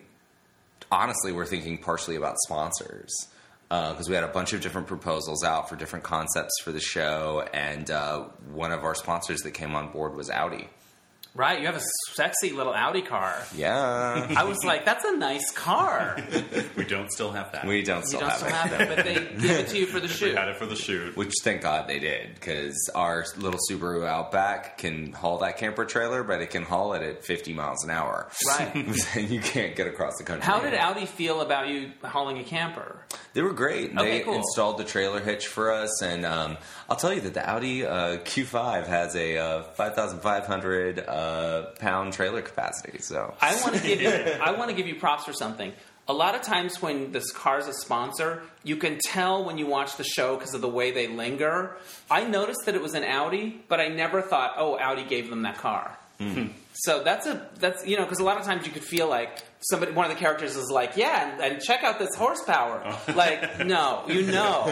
honestly, we're thinking partially about sponsors. Because we had a bunch of different proposals out for different concepts for the show, and uh, one of our sponsors that came on board was Audi. Right, you have a sexy little Audi car. Yeah. I was like, that's a nice car. We don't still have that. we don't You still don't have still it. have it, but they give it to you for the We shoot. had it for the shoot. Which thank God they did, because our little Subaru Outback can haul that camper trailer, but it can haul it at 50 miles an hour. Right. and you can't get across the country. How did Audi feel about you hauling a camper? They were great. Okay, they cool. installed the trailer hitch for us, and um, I'll tell you that the Audi uh, Q5 has a uh, 5,500 uh, Uh, pound trailer capacity. So I want to give you I want to give you props for something. A lot of times when this car's a sponsor, you can tell when you watch the show because of the way they linger. I noticed that it was an Audi, but I never thought, "Oh, Audi gave them that car." Mm-hmm. So that's a that's you know because a lot of times you could feel like somebody one of the characters is like, "Yeah, and, and check out this horsepower." like, no, you know.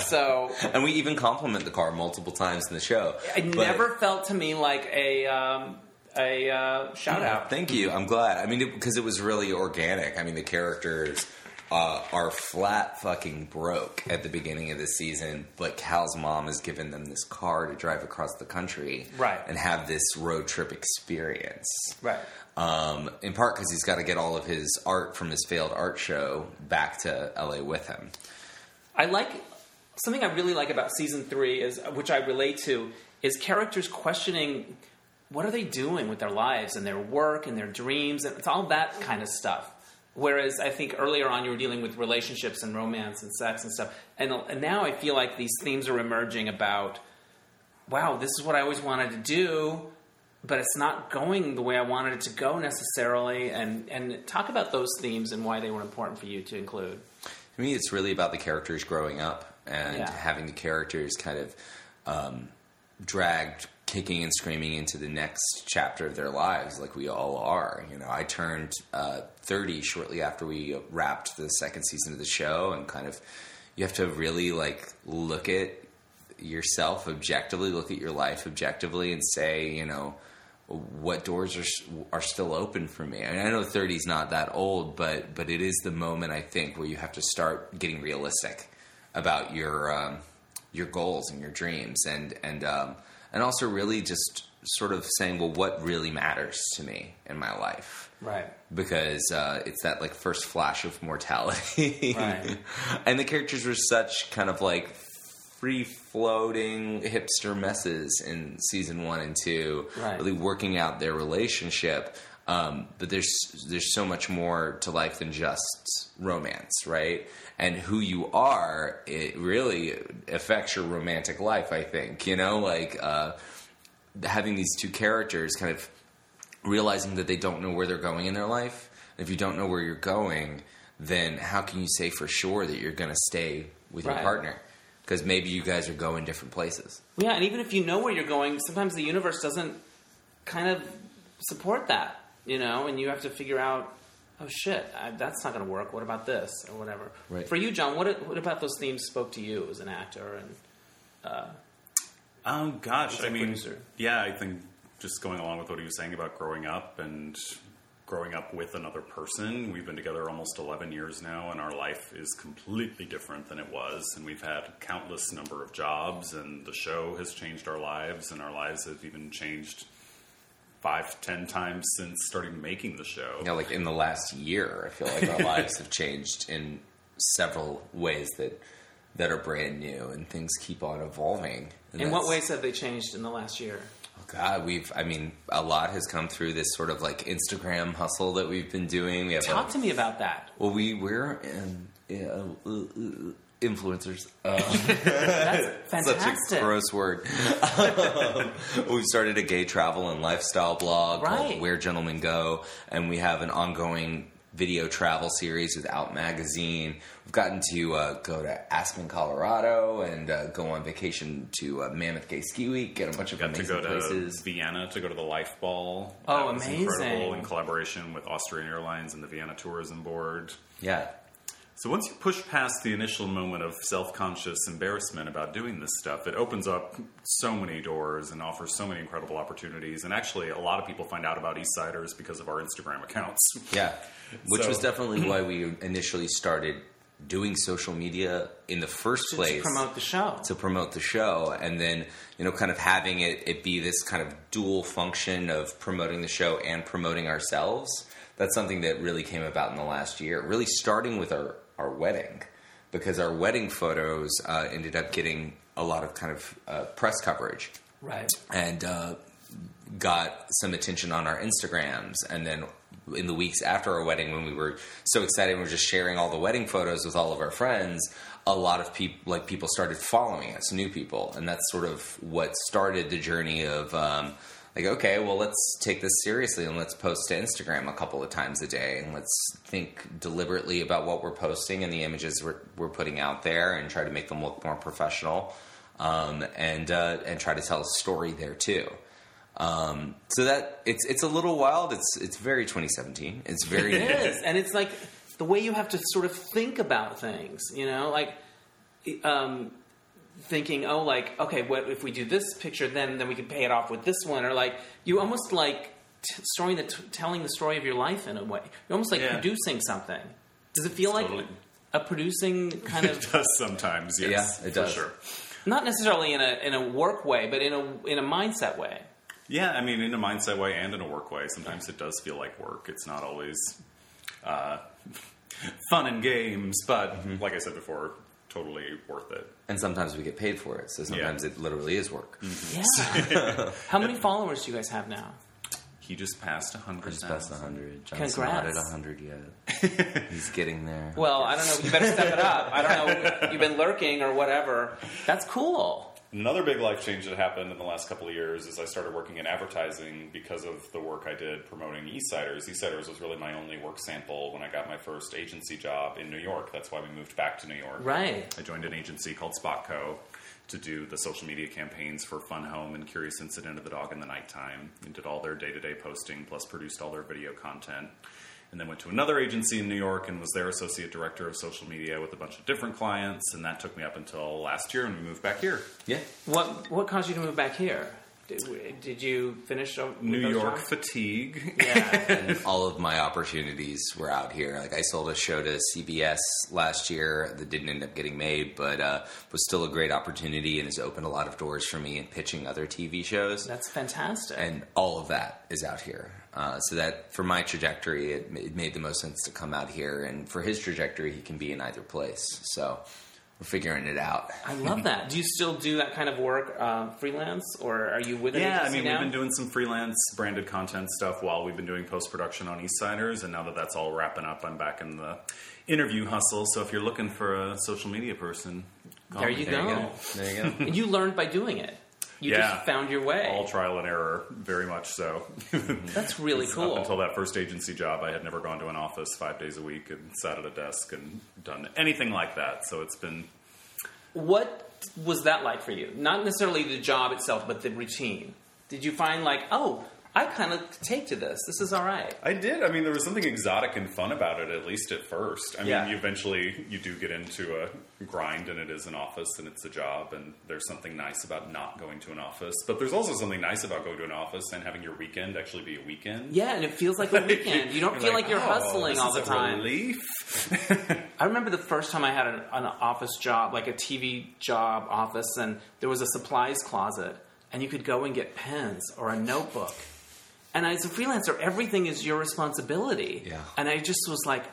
So and we even compliment the car multiple times in the show. it But- never felt to me like a um, a uh, shout out. Thank you. I'm glad. I mean, because it, was really organic. I mean, the characters uh, are flat fucking broke at the beginning of the season, but Cal's mom has given them this car to drive across the country, Right. and have this road trip experience. Right. Um, in part because he's got to get all of his art from his failed art show back to LA with him. I like something I really like about season three is which I relate to is characters questioning what are they doing with their lives and their work and their dreams and it's all that kind of stuff. Whereas I think earlier on you were dealing with relationships and romance and sex and stuff, and, and now I feel like these themes are emerging about, wow, this is what I always wanted to do, but it's not going the way I wanted it to go necessarily. And and talk about those themes and why they were important for you to include. To me, it's really about the characters growing up and Yeah. having the characters kind of um, dragged kicking and screaming into the next chapter of their lives, like we all are. You know, I turned uh, 30 shortly after we wrapped the second season of the show, and kind of you have to really like look at yourself objectively, look at your life objectively, and say, you know, what doors are are still open for me. I, mean, I know 30 is not that old, but but it is the moment I think where you have to start getting realistic about your um, your goals and your dreams, and and um, and also really just sort of saying, well, what really matters to me in my life Right. because uh, it's that like first flash of mortality. Right. and the characters were such kind of like free floating hipster messes in season one and two, Right. really working out their relationship. Um, but there's there's so much more to life than just romance, right? And who you are, it really affects your romantic life. I think you know, like uh, having these two characters kind of realizing that they don't know where they're going in their life. And if you don't know where you're going, then how can you say for sure that you're going to stay with Right. your partner? Because maybe you guys are going different places. Yeah, and even if you know where you're going, sometimes the universe doesn't kind of support that, you know, and you have to figure out, oh shit, I, that's not going to work. What about this or whatever? Right. For you, John, what what about those themes spoke to you as an actor? And Oh gosh, I mean, producer. yeah, I think just going along with what he was saying about growing up and growing up with another person. We've been together almost 11 years now, and our life is completely different than it was. And we've had countless number of jobs, and the show has changed our lives, and our lives have even changed five, ten times since starting making the show. Yeah, like in the last year, I feel like our lives have changed in several ways that that are brand new, and things keep on evolving. And in what ways have they changed in the last year? God, we've. I mean, a lot has come through this sort of like Instagram hustle that we've been doing. We have Talk a, to me about that. Well, we we're um, yeah, uh, uh, uh, influencers. Uh, That's such a gross word. we started a gay travel and lifestyle blog Right. called Where Gentlemen Go, and we have an ongoing video travel series with Out Magazine. We've gotten to uh, go to Aspen, Colorado, and uh, go on vacation to uh, Mammoth Gay Ski Week. Get a bunch of Got to amazing go to places. Vienna to go to the Life Ball. Oh, that was amazing. Incredible in collaboration with Austrian Airlines and the Vienna Tourism Board. Yeah. So once you push past the initial moment of self-conscious embarrassment about doing this stuff, it opens up so many doors and offers so many incredible opportunities. And actually, a lot of people find out about Eastsiders because of our Instagram accounts. Yeah, which So- was definitely why we initially started doing social media in the first To- place to promote the show. to promote the show and then you know kind of having it, it be this kind of dual function of promoting the show and promoting ourselves that's something that really came about in the last year really starting with our, our wedding because our wedding photos uh, ended up getting a lot of kind of uh, press coverage right. and uh, got some attention on our Instagrams. And then in the weeks after our wedding, when we were so excited, and we were just sharing all the wedding photos with all of our friends. A lot of people, like people, started following us, new people, and that's sort of what started the journey of. Um, like, okay, well, let's take this seriously and let's post to Instagram a couple of times a day and let's think deliberately about what we're posting and the images we're, we're putting out there and try to make them look more professional um, and uh, and try to tell a story there too. Um, so that it's it's a little wild. It's it's very 2017. It's very It is, and it's like the way you have to sort of think about things. You know, like um, thinking, oh, like okay, what if we do this picture, then then we can pay it off with this one, or like you almost like t- story the t- telling the story of your life in a way. You're almost like Yeah. producing something. Does it feel Totally. like a producing kind It of does sometimes, yes. Yeah, it for does. sure. not necessarily in a in a work way, but in a in a mindset way? Yeah, I mean, in a mindset way and in a work way. Sometimes it does feel like work. It's not always uh, fun and games, but Mm-hmm. like I said before, totally worth it. and sometimes we get paid for it. So sometimes it literally is work. Mm-hmm. Yeah. How many followers do you guys have now? He just passed 100 Just past 100. John's Congrats. not at 100 yet. He's getting there. Well, I don't know. You better step it up. I don't know. You've been lurking or whatever. That's cool. Another big life change that happened in the last couple of years is I started working in advertising because of the work I did promoting Eastsiders. Eastsiders was really my only work sample when I got my first agency job in New York. That's why we moved back to New York. Right. I joined an agency called Spotco to do the social media campaigns for Fun Home and Curious Incident of the Dog in the Nighttime and did all their day to day posting plus produced all their video content. And then went to another agency in New York and was their associate director of social media with a bunch of different clients. And that took me up until last year when we moved back here. yeah. What What caused you to move back here? Did, did you finish o- with New those York jobs? fatigue. Yeah. and all of my opportunities were out here. Like I sold a show to CBS last year that didn't end up getting made, but uh, was still a great opportunity and has opened a lot of doors for me in pitching other TV shows. That's fantastic. and all of that is out here. Uh, so that for my trajectory, it, it made the most sense to come out here, and for his trajectory, he can be in either place. So we're figuring it out. I love that. Do you still do that kind of work um, freelance, or are you with Yeah, I mean, now? we've been doing some freelance branded content stuff while we've been doing post production on Eastsiders, and now that that's all wrapping up, I'm back in the interview hustle. So if you're looking for a social media person, call There you There you go. go. There you go. And you learned by doing it. You Yeah. just found your way. All trial and error, very much so. That's really cool. Up until that first agency job, I had never gone to an office five days a week and sat at a desk and done anything like that. So it's been What was that like for you? Not necessarily the job itself, but the routine. Did you find like, oh, I kind of take to this. This is all right. I did. I mean, there was something exotic and fun about it, at least at first. I mean, Yeah. you eventually you do get into a grind, and it is an office, and it's a job, and there's something nice about not going to an office. But there's also something nice about going to an office and having your weekend actually be a weekend. Yeah, and it feels like a weekend. You don't feel like, you're "Oh, hustling all the time. Relief. I remember the first time I had an, an office job, like a TV job office, and there was a supplies closet, and you could go and get pens or a notebook. And as a freelancer, everything is your responsibility. Yeah. And I just was like,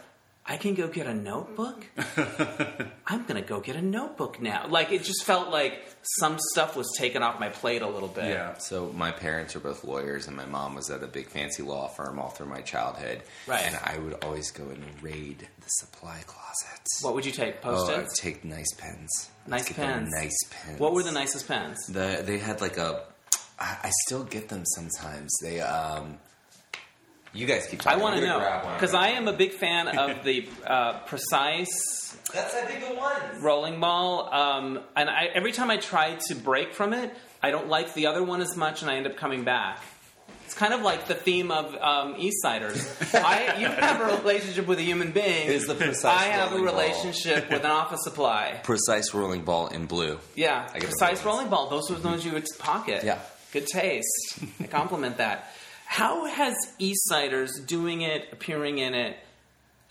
I can go get a notebook. I'm gonna go get a notebook now. Like it just felt like some stuff was taken off my plate a little bit. yeah. So my parents are both lawyers, and my mom was at a big fancy law firm all through my childhood. Right. And I would always go and raid the supply closets. What would you take? Oh, I'd take nice pens. Nice Let's get pens. Nice pens. what were the nicest pens? The, they had like a. I, I still get them sometimes. They um. You guys keep. I talking. want to know because I am a big fan of the uh, precise That's I think the ones. rolling ball. Um, and I, every time I try to break from it, I don't like the other one as much, and I end up coming back. It's kind of like the theme of um, Eastsiders. I, you have a relationship with a human being. Is the precise I have a rolling ball. relationship with an office supply. Precise rolling ball in blue. Yeah, I precise rolling ball. Those are the ones you would pocket. Yeah. Good taste. I compliment that. How has Eastsiders doing it, appearing in it,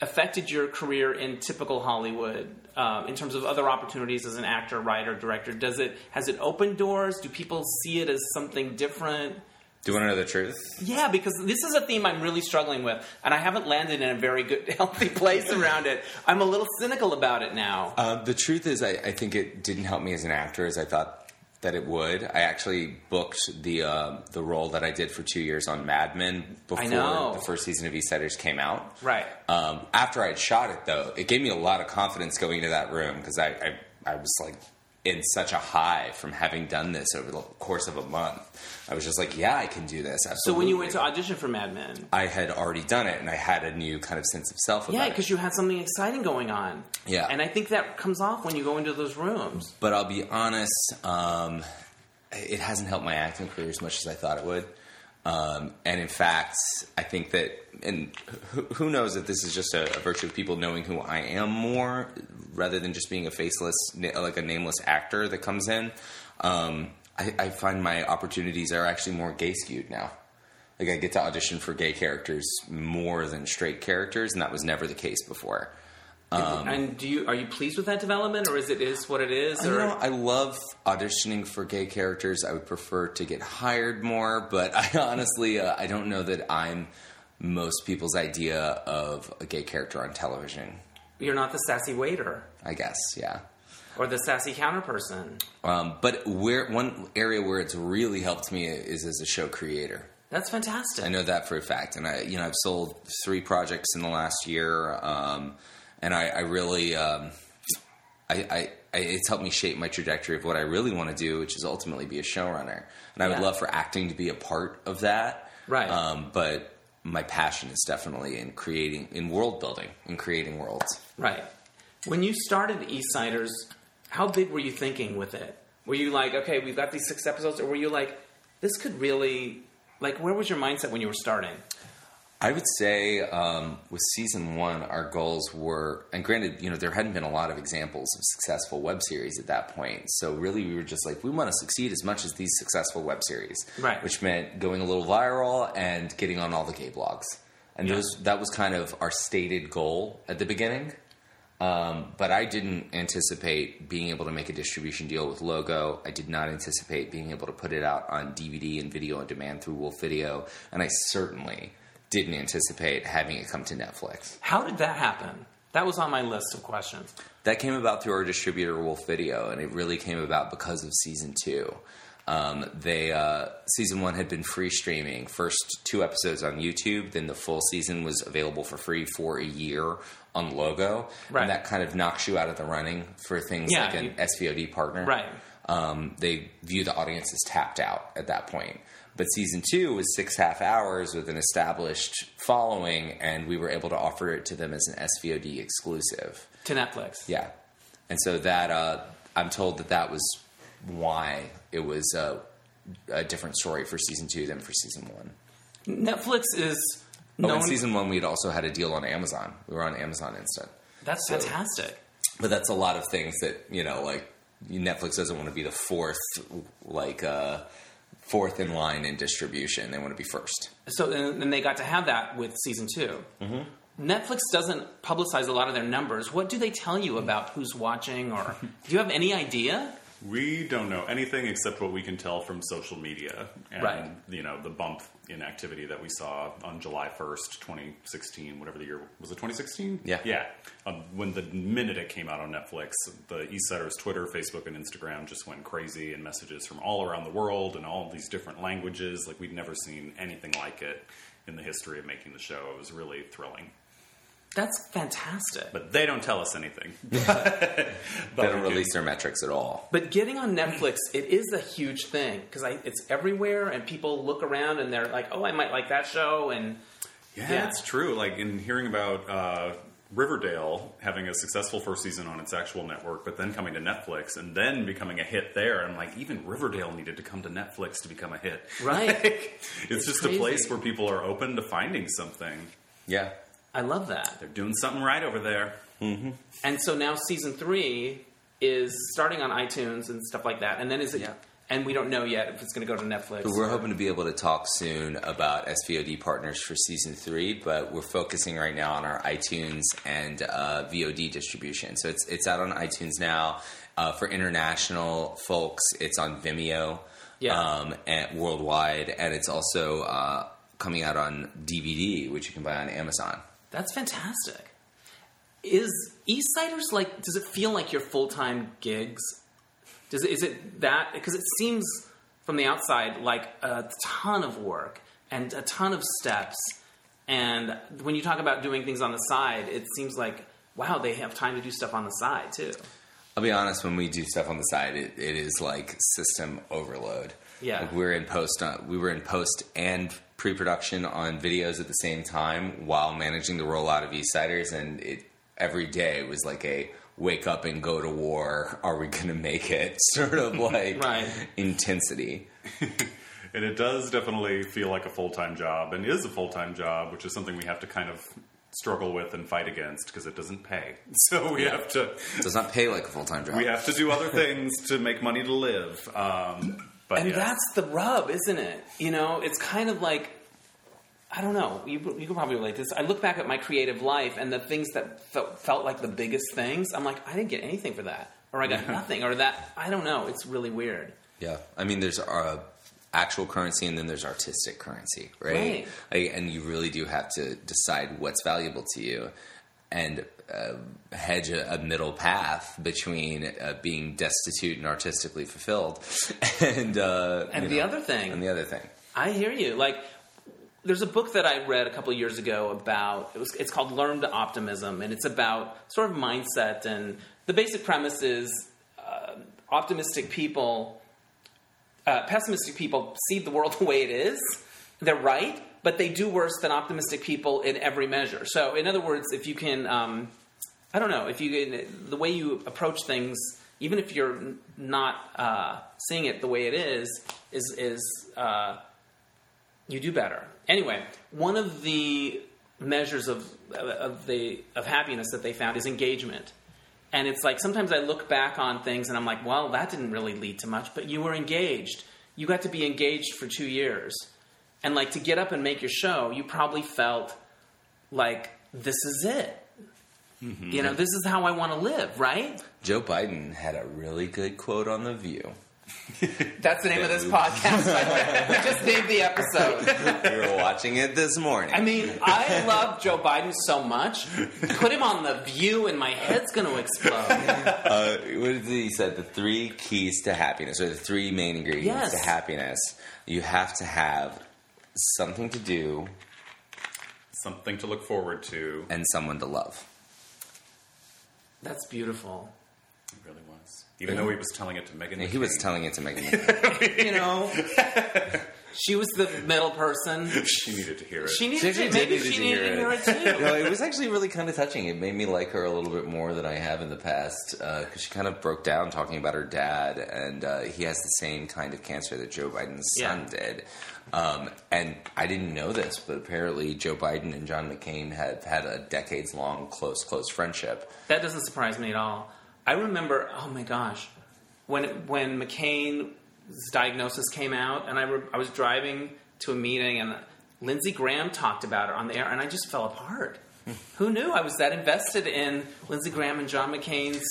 affected your career in typical Hollywood um, in terms of other opportunities as an actor, writer, director? Does it has it opened doors? Do people see it as something different? Do you want to know the truth? Yeah, because this is a theme I'm really struggling with, and I haven't landed in a very good, healthy place around it. I'm a little cynical about it now. Uh, the truth is, I, I think it didn't help me as an actor as I thought that it would. I actually booked the uh, the role that I did for two years on Mad Men before the first season of EastSiders came out. Right. Um, after I had shot it, though, it gave me a lot of confidence going into that room because I, I I was like in such a high from having done this over the course of a month. I was just like, yeah, I can do this. Absolutely. So when you went to audition for Mad Men, I had already done it, and I had a new kind of sense of self. yeah, because you had something exciting going on. Yeah. and I think that comes off when you go into those rooms. but I'll be honest, um, it hasn't helped my acting career as much as I thought it would. Um, and in fact, I think that, and who, who knows if this is just a, a virtue of people knowing who I am more, rather than just being a faceless, like a nameless actor that comes in. Um, I, I find my opportunities are actually more gay skewed now. Like I get to audition for gay characters more than straight characters, and that was never the case before. Um, and do you are you pleased with that development, or is it is what it is? Or know, I love auditioning for gay characters. I would prefer to get hired more, but I honestly, uh, I don't know that I'm most people's idea of a gay character on television. you're not the sassy waiter I guess, yeah. or the sassy counter person. Um, but where one area where it's really helped me is as a show creator. That's fantastic. I know that for a fact, and I, you know, I've sold three projects in the last year, um, and I, I really, um, I, I, I, it's helped me shape my trajectory of what I really want to do, which is ultimately be a showrunner. And I would love for acting to be a part of that, Right. Um, but my passion is definitely in creating, in world building, in creating worlds. Right. When you started Eastsiders, how big were you thinking with it? Were you like, okay, we've got these six episodes, or were you like, this could really, like, where was your mindset when you were starting? I would say um, with season one, our goals were, and granted, you know, there hadn't been a lot of examples of successful web series at that point. So really, we were just like, we want to succeed as much as these successful web series, Right. Which meant going a little viral and getting on all the gay blogs, and Yeah. those that was kind of our stated goal at the beginning. Um, but I didn't anticipate being able to make a distribution deal with Logo. I did not anticipate being able to put it out on DVD and video on demand through Wolfe Video, and I certainly didn't anticipate having it come to Netflix. How did that happen? That was on my list of questions. That came about through our distributor Wolfe Video, and it really came about because of season two. Um, they uh, season one had been free streaming, first two episodes on YouTube, then the full season was available for free for a year on Logo, Right. and that kind of knocks you out of the running for things Yeah, like an you- SVOD partner. Right. Um, they view the audience as tapped out at that point. But season two was six half hours with an established following, and we were able to offer it to them as an SVOD exclusive. To Netflix. Yeah, and so that uh, I'm told that that was why it was uh, a different story for season two than for season one. Netflix is Oh, known. in season one, we had also had a deal on Amazon. We were on Amazon Instant, that's so- fantastic. but that's a lot of things that you know, like Netflix doesn't want to be the fourth, like uh, fourth in line in distribution. They want to be first. So and, they got to have that with season 2 Mm-hmm. Netflix doesn't publicize a lot of their numbers. What do they tell you about who's watching, or do you have any idea? We don't know anything except what we can tell from social media and Right. you know the bump in activity that we saw on July 1st, 2016, whatever the year was it 2016? Yeah. Yeah. Um, when the minute it came out on Netflix, the Eastsiders Twitter, Facebook and Instagram just went crazy and messages from all around the world and all these different languages like we'd never seen anything like it in the history of making the show. It was really thrilling. That's fantastic. But they don't tell us anything. They don't release their metrics at all. But getting on Netflix, it is a huge thing because it's everywhere, and people look around and they're like, "Oh, I might like that show," and Yeah, Yeah. it's true. Like in hearing about uh, Riverdale having a successful first season on its actual network, but then coming to Netflix and then becoming a hit there, I'm like, even Riverdale needed to come to Netflix to become a hit. Right. Like, it's, It's just crazy. a place where people are open to finding something. Yeah. I love that. They're doing something right over there. And so now season three is starting on iTunes and stuff like that. And then is it? Yeah. and we don't know yet if it's going to go to Netflix. But we're or- hoping to be able to talk soon about SVOD partners for season three, but we're focusing right now on our iTunes and uh, VOD distribution. So it's it's out on iTunes now. Uh, for international folks, it's on Vimeo, Yeah. um, and worldwide, and it's also uh, coming out on DVD, which you can buy on Amazon. That's fantastic. Is Eastsiders like? Does it feel like your full time gigs? Does it, is it that? Because it seems from the outside like a ton of work and a ton of steps. And when you talk about doing things on the side, it seems like wow, they have time to do stuff on the side too. I'll be honest, when we do stuff on the side, it, it is like system overload. Yeah. Like we're in post, uh, we were in post and pre-production on videos at the same time while managing the rollout of Eastsiders, and it every day was like a wake up and go to war. Are we going to make it? Sort of like Right. intensity. And it does definitely feel like a full time job, and is a full time job, which is something we have to kind of struggle with and fight against because it doesn't pay. So we have to It does not pay like a full time job. we have to do other things to make money to live. Um, but And yes. that's the rub, isn't it? You know, it's kind of like I don't know. You, you can probably relate to this. I look back at my creative life and the things that felt, felt like the biggest things. I'm like, I didn't get anything for that, or I got nothing, or that. I don't know. It's really weird. Yeah, I mean, there's uh, actual currency and then there's artistic currency, right? Right. Like, and you really do have to decide what's valuable to you and uh, hedge a, a middle path between uh, being destitute and artistically fulfilled, and uh, And the know, other thing, and the other thing. I hear you. Like, there's a book that I read a couple years ago about it was it's called Learned Optimism, and it's about sort of mindset. And the basic premise is uh, optimistic people, uh, pessimistic people see the world the way it is. They're right, but they do worse than optimistic people in every measure. So, in other words, if you can, um, I don't know, if you can, the way you approach things, even if you're not uh, seeing it the way it is, is is uh, you do better. Anyway, one of the measures of of the of happiness that they found is engagement. And it's like sometimes I look back on things and I'm like, well, that didn't really lead to much, but you were engaged. You got to be engaged for 2 years. And like to get up and make your show, you probably felt like this is it. Mm-hmm. You know, this is how I want to live, right? Joe Biden had a really good quote on the View. That's the name of this podcast. by the way. We just named the episode. we were watching it this morning. I mean, I love Joe Biden so much. Put him on the view, and my head's going to explode. Uh, what did he said? The three keys to happiness, or the three main ingredients Yes. to happiness. You have to have something to do something to look forward to. and someone to love. That's beautiful. It really was. Even though he was telling it to Meghan. And he was telling it to Meghan. You know, she was the middle person. she needed to hear it. She needed She to, did maybe need she to needed hear to hear it. it too. no, it was actually really kind of touching. It made me like her a little bit more than I have in the past because she kind of broke down talking about her dad, and uh, he has the same kind of cancer that Joe Biden's son Yeah. did. Um, and I didn't know this, but apparently Joe Biden and John McCain have had a decades long close, close friendship. That doesn't surprise me at all. I remember, oh my gosh, when when McCain's diagnosis came out, and I, re- I was driving to a meeting, and Lindsey Graham talked about it on the air, and I just fell apart. Who knew I was that invested in Lindsey Graham and John McCain's?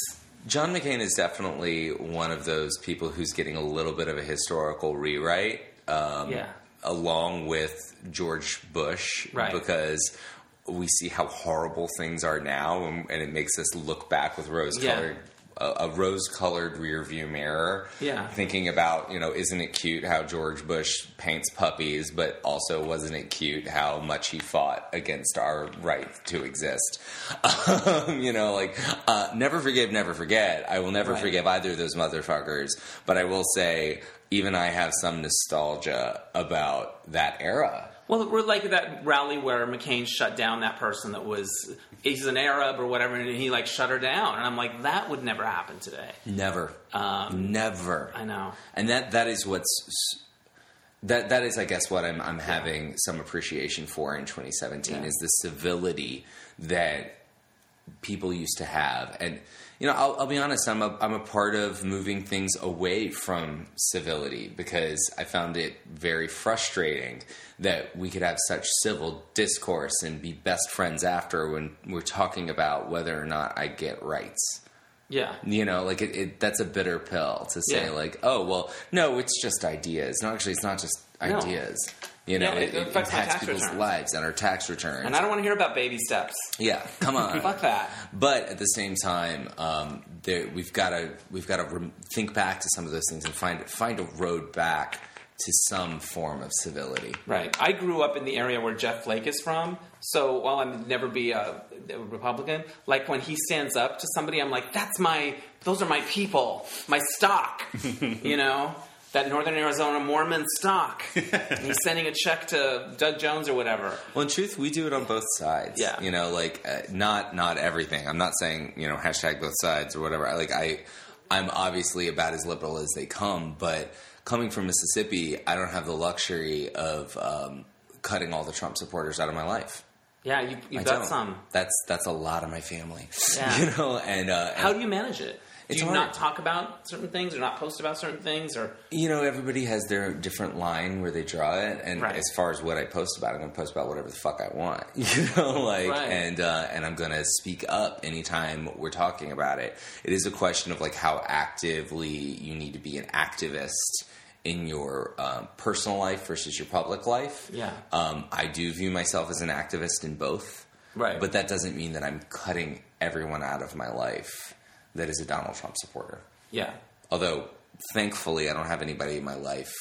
John McCain is definitely one of those people who's getting a little bit of a historical rewrite. Um, Yeah. Along with George Bush, Right. because we see how horrible things are now, and, and it makes us look back with rose-colored, a, a rose-colored rear view mirror. Yeah. thinking about you know, isn't it cute how George Bush paints puppies, but also wasn't it cute how much he fought against our right to exist? Um, you know, like uh, never forgive, never forget. I will never Right. forgive either of those motherfuckers. But I will say, even I have some nostalgia about that era. Well, we're like that rally where McCain shut down that person that was he's an Arab or whatever, and he like shut her down, and I'm like, that would never happen today. Never, Um, never. I know. and that that is what's that that is I guess what I'm I'm having some appreciation for in 2017 Yeah. is the civility that people used to have. And you know, I'll, I'll be honest. I'm a I'm a part of moving things away from civility because I found it very frustrating that we could have such civil discourse and be best friends after when we're talking about whether or not I get rights. Yeah. You know, like it, it that's a bitter pill to say Yeah. like, oh well, no, it's just ideas. No, actually, it's not just No. You know, Yeah, it it, affects my impacts tax people's returns. lives and our tax returns. And I don't want to hear about baby steps. yeah, come on. Fuck that. But at the same time, um, there, we've got to we've got to rem- think back to some of those things and find find a road back to some form of civility. Right. I grew up in the area where Jeff Flake is from. So while I'd never be a, a Republican, like when he stands up to somebody, I'm like, that's my, those are my people, my stock, you know? That Northern Arizona Mormon stock. He's sending a check to Doug Jones or whatever. Well, in truth, we do it on both sides. Yeah. you know, like uh, not not everything. I'm not saying you know hashtag both sides or whatever. I, like I, I'm obviously about as liberal as they come, but coming from Mississippi, I don't have the luxury of um, cutting all the Trump supporters out of my life. Yeah, you, you've I got don't. some. That's that's a lot of my family. Yeah. you know, and, uh, and How do you manage it? Do you hard. not talk about certain things or not post about certain things or You know, everybody has their different line where they draw it, and Right. as far as what I post about, I'm going to post about whatever the fuck I want. You know, like, Right. and uh, and I'm going to speak up anytime we're talking about it. It is a question of like how actively you need to be an activist in your um, personal life versus your public life. Yeah. um, I do view myself as an activist in both. Right. but that doesn't mean that I'm cutting everyone out of my life that is a Donald Trump supporter. yeah. Although, thankfully, I don't have anybody in my life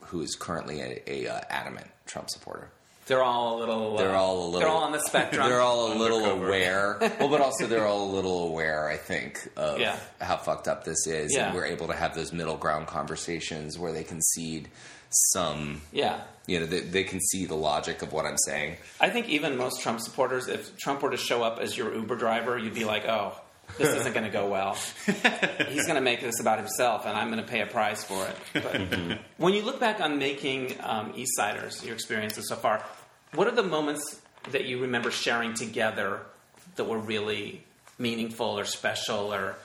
who is currently a, a uh, adamant Trump supporter. They're all a little. uh, They're all a little. They're all on the spectrum. They're all a little Undercover. aware. Well, but also they're all a little aware. I think of Yeah. how fucked up this is, Yeah. and we're able to have those middle ground conversations where they concede some. yeah. You know, they, they can see the logic of what I'm saying. I think even most Trump supporters, if Trump were to show up as your Uber driver, you'd be like, oh, this isn't going to go well. He's going to make this about himself, and I'm going to pay a price for it. But when you look back on making um, Eastsiders, your experiences so far, what are the moments that you remember sharing together that were really meaningful or special, or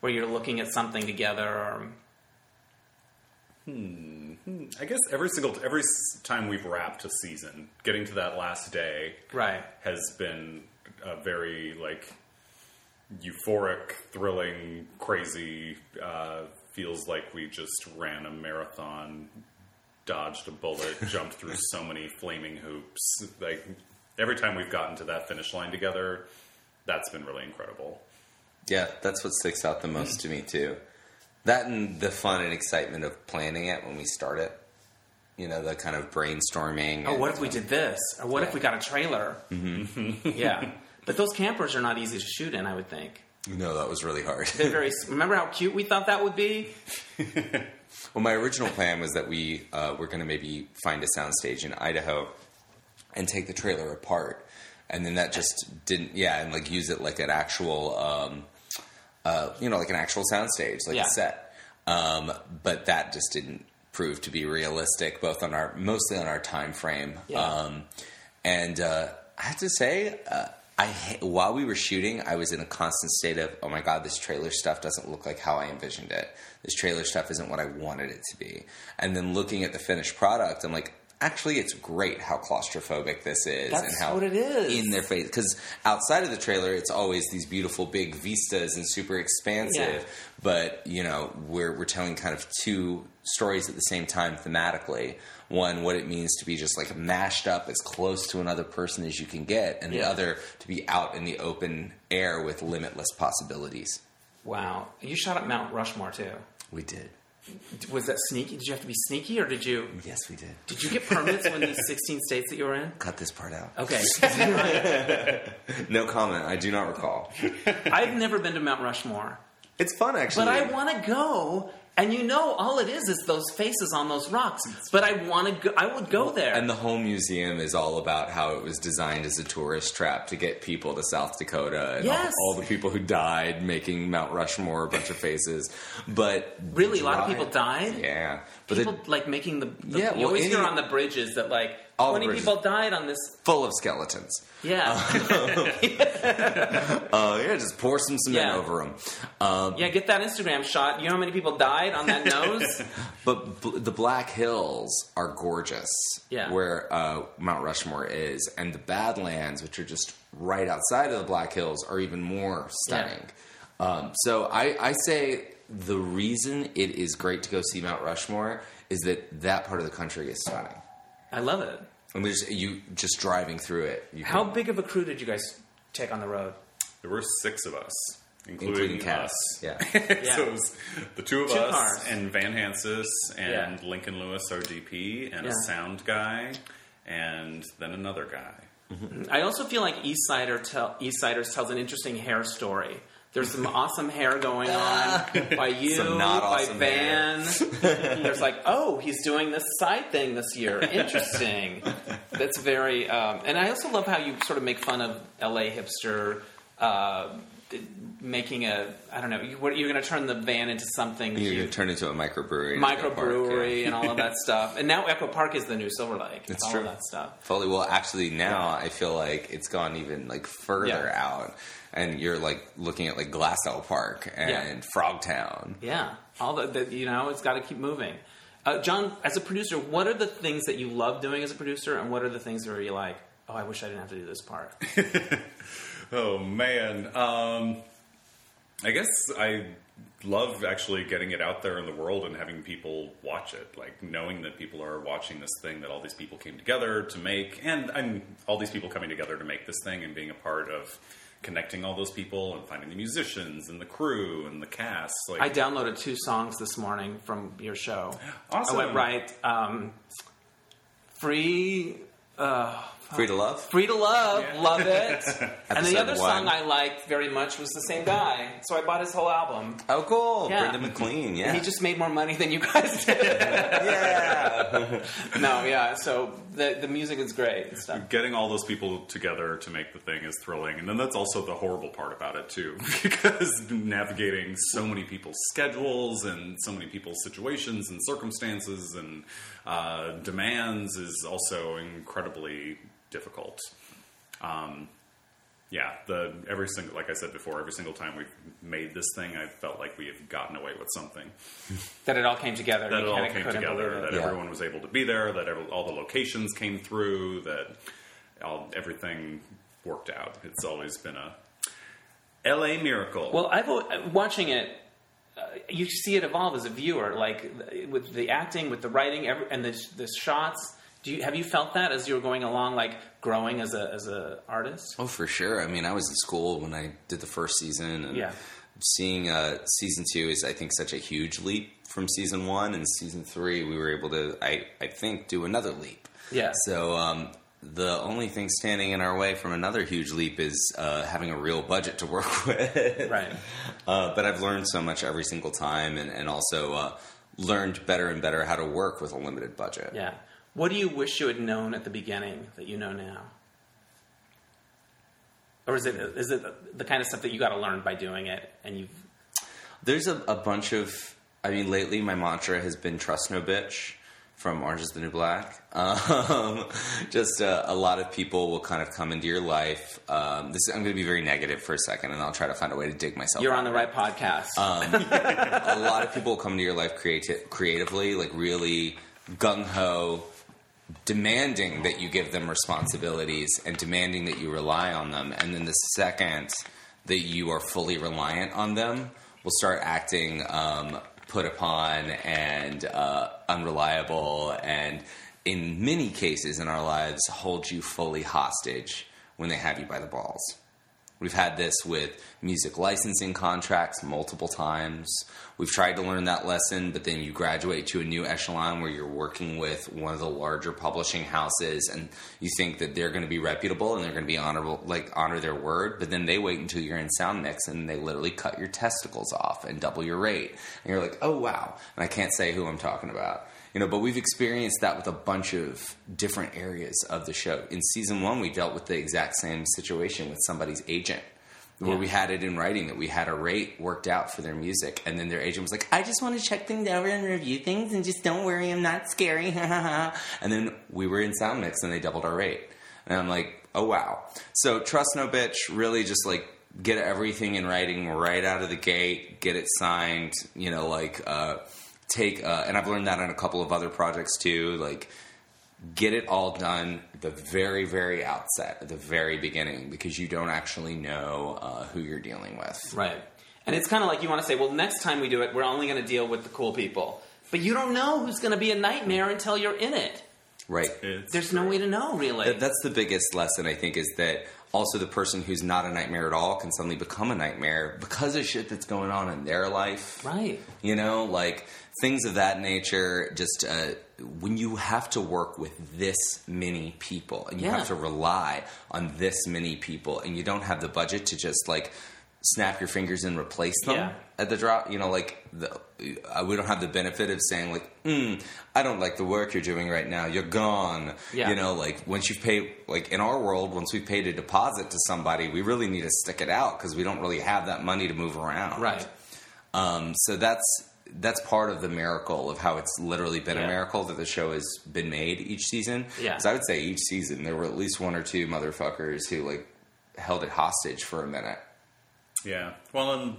where you're looking at something together? Or I guess every single every time we've wrapped a season, getting to that last day right, has been a very like euphoric, thrilling, crazy. Uh, feels like we just ran a marathon, dodged a bullet, jumped through so many flaming hoops. Like every time we've gotten to that finish line together, that's been really incredible. Yeah, that's what sticks out the most to me too. That and the fun and excitement of planning it when we start it. You know, the kind of brainstorming. oh, what if we did this? Or what if we got a trailer? Mm-hmm. yeah. But those campers are not easy to shoot in, I would think. No, that was really hard. They're very. Remember how cute we thought that would be? well, my original plan was that we uh, were going to maybe find a soundstage in Idaho and take the trailer apart, and then that just didn't. Yeah, and like use it like an actual, um, uh, you know, like an actual soundstage, like Yeah. a set. Um, but that just didn't prove to be realistic, both on our mostly on our time frame. Yeah. Um, and uh, I have to say, uh, I while we were shooting, I was in a constant state of, oh my god, this trailer stuff doesn't look like how I envisioned it. This trailer stuff isn't what I wanted it to be. And then looking at the finished product, I'm like, actually, it's great how claustrophobic this is That's and how what it is. in their face. Because outside of the trailer, it's always these beautiful big vistas and super expansive. Yeah. But you know, we're we're telling kind of two stories at the same time thematically. One, what it means to be just like mashed up as close to another person as you can get, and the other to be out in the open air with limitless possibilities. Wow. You shot at Mount Rushmore too. We did. Was that sneaky? Did you have to be sneaky, or did you Yes, we did. did you get permits when these 16 states that you were in? Cut this part out. Okay. No comment. I do not recall. I've never been to Mount Rushmore, It's fun, actually. but I want to go. And you know, all it is is those faces on those rocks. But I want to go. I would go there. And the whole museum is all about how it was designed as a tourist trap to get people to South Dakota and Yes. all, all the people who died making Mount Rushmore a bunch of faces. But Really? A lot of people died? Yeah, But people like making the, the Yeah, you well, always any- hear on the bridges that like All the 20 people died on this full of skeletons. yeah Uh, yeah, just pour some cement Yeah. over them. Um, yeah get that instagram shot you know how many people died on that nose But bl- the Black Hills are gorgeous. Yeah. Where uh, Mount Rushmore is, and the Badlands, which are just right outside of the Black Hills, are even more stunning. Um, so I, I say the reason it is great to go see Mount Rushmore is that that part of the country is stunning. I love it And there's you just driving through it. You how can- big of a crew did you guys take on the road There were six of us, including, including Cass. us. Yeah. Yeah. so it was the two of Two us cars. and Van Hansis and Yeah. Lincoln Lewis, our DP, and Yeah. a sound guy, and then another guy. Mm-hmm. I also feel like Eastsider tell, Eastsiders tells an interesting hair story. There's some awesome hair going on by you, Some not by awesome Van. There's like, oh, he's doing this side thing this year. Interesting. That's very. Um, and I also love how you sort of make fun of LA hipster. Uh, making a I don't know you, what you're going to turn the van into something You're cute going to turn into a microbrewery. in Echo Park, microbrewery and all of that stuff. And now Echo Park is the new Silver Lake. It's all true. of that stuff. Fully. Well, actually, now I feel like it's gone even like further Yeah. out, and you're like looking at like Glassell Park and Yeah. Frogtown. Yeah, all the, the you know, it's got to keep moving. Uh, John, as a producer, what are the things that you love doing as a producer, and what are the things where you're like, oh, I wish I didn't have to do this part? Oh man, um, I guess I love actually getting it out there in the world and having people watch it. Like knowing that people are watching this thing that all these people came together to make, and and all these people coming together to make this thing and being a part of connecting all those people and finding the musicians and the crew and the cast. Like I downloaded two songs this morning from your show. Awesome. I went right. Um, free. Uh, Free to love. Free to Love, Yeah. love it. and the Episode other song. I liked very much was the same guy, so I bought his whole album. Oh, cool. Yeah. Brendan McLean. Yeah. And he just made more money than you guys did. yeah. no, yeah. So the the music is great and stuff. getting all those people together to make the thing is thrilling and then that's also the horrible part about it too because navigating so many people's schedules and so many people's situations and circumstances and uh, demands is also incredibly difficult um, yeah the every single like i said before every single time we've made this thing i felt like we have gotten away with something That it all came together. that it all came together, that. Yeah. everyone was able to be there, that every, all the locations came through, that all, everything worked out. It's always been a LA miracle. Well, I've al- watching it. Uh, you see it evolve as a viewer, like with the acting, with the writing, every, and the, the shots. Do you have you felt that as you were going along, like growing as a as a artist? Oh, for sure. I mean, I was in school when I did the first season, and Yeah. seeing uh, season two is, I think, such a huge leap from season one. And season three, we were able to, I, I think, do another leap. Yeah. So um, the only thing standing in our way from another huge leap is uh, having a real budget to work with. Right. Uh, but I've learned so much every single time, and, and also uh, learned better and better how to work with a limited budget. Yeah. What do you wish you had known at the beginning that you know now? Or is it is it the kind of stuff that you got to learn by doing it, and you? There's a, a bunch of. I mean, lately my mantra has been "trust no bitch" from Orange Is the New Black. Um, just uh, a lot of people will kind of come into your life. Um, this I'm going to be very negative for a second, and I'll try to find a way to dig myself. You're on the right podcast. a lot of people come into your life creati- creatively, like really gung ho, demanding that you give them responsibilities and demanding that you rely on them. And then the second that you are fully reliant on them, will start acting um, put upon and uh, unreliable, and in many cases in our lives, hold you fully hostage when they have you by the balls. We've had this with music licensing contracts multiple times. We've tried to learn that lesson, but then you graduate to a new echelon where you're working with one of the larger publishing houses and you think that they're going to be reputable and they're going to be honorable, like honor their word, but then they wait until you're in sound mix and they literally cut your testicles off and double your rate. And you're like, oh wow. And I can't say who I'm talking about. You know, but we've experienced that with a bunch of different areas of the show. In season one, we dealt with the exact same situation with somebody's agent. where Yeah. we had it in writing that we had a rate worked out for their music, and then their agent was like, "I just want to check things over and review things, and just don't worry, I'm not scary." and then we were in sound mix, and they doubled our rate, and I'm like, "Oh wow!" So trust no bitch, really just like get everything in writing right out of the gate, get it signed, you know, like uh, take, uh, and I've learned that on a couple of other projects too, like get it all done at the very, very outset, at the very beginning, because you don't actually know uh, who you're dealing with. Right. And it's kind of like you want to say, well, next time we do it, we're only going to deal with the cool people. But you don't know who's going to be a nightmare until you're in it. Right. It's There's no way to know, really. That- That's the biggest lesson, I think, is that also the person who's not a nightmare at all can suddenly become a nightmare because of shit that's going on in their life. right. You know, like things of that nature. Just uh, when you have to work with this many people and you Yeah. have to rely on this many people and you don't have the budget to just like snap your fingers and replace them Yeah. at the drop, you know, like the, uh, we don't have the benefit of saying like, mm, I don't like the work you're doing right now. You're gone. Yeah. You know, like once you've paid, like in our world, once we've paid a deposit to somebody, we really need to stick it out because we don't really have that money to move around. Right. Um, so that's that's part of the miracle of how it's literally been Yeah. a miracle that the show has been made each season. Yeah. 'Cause I would say each season there were at least one or two motherfuckers who like held it hostage for a minute. Yeah. Well, and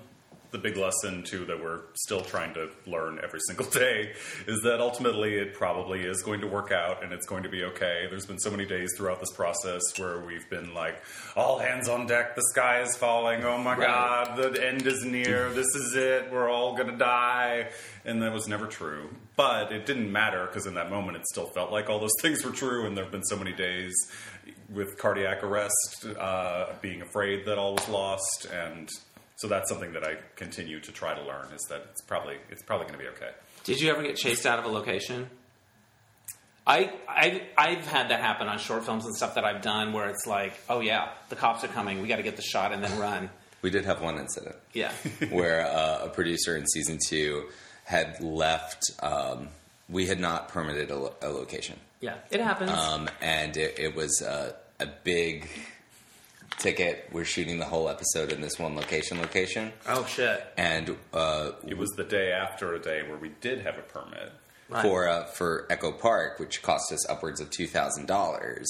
the big lesson too that we're still trying to learn every single day is that ultimately it probably is going to work out and it's going to be okay. There's been so many days throughout this process where we've been like, all hands on deck, the sky is falling, oh my Right. god, the end is near, this is it, we're all gonna die. And that was never true. But it didn't matter because in that moment it still felt like all those things were true and there have been so many days with cardiac arrest, uh, being afraid that all was lost, and so that's something that I continue to try to learn is that it's probably it's probably going to be okay. Did you ever get chased out of a location? I, I I've had that happen on short films and stuff that I've done where it's like, oh yeah, the cops are coming, we got to get the shot and then run. We did have one incident Yeah, where uh, a producer in season two had left. Um, we had not permitted a, lo- a location. yeah, it happens. um, and it, it was uh, a big ticket. We're shooting the whole episode in this one location. Location, oh shit! and uh, It was the day after a day where we did have a permit. Right. for uh, for Echo Park, which cost us upwards of two thousand dollars.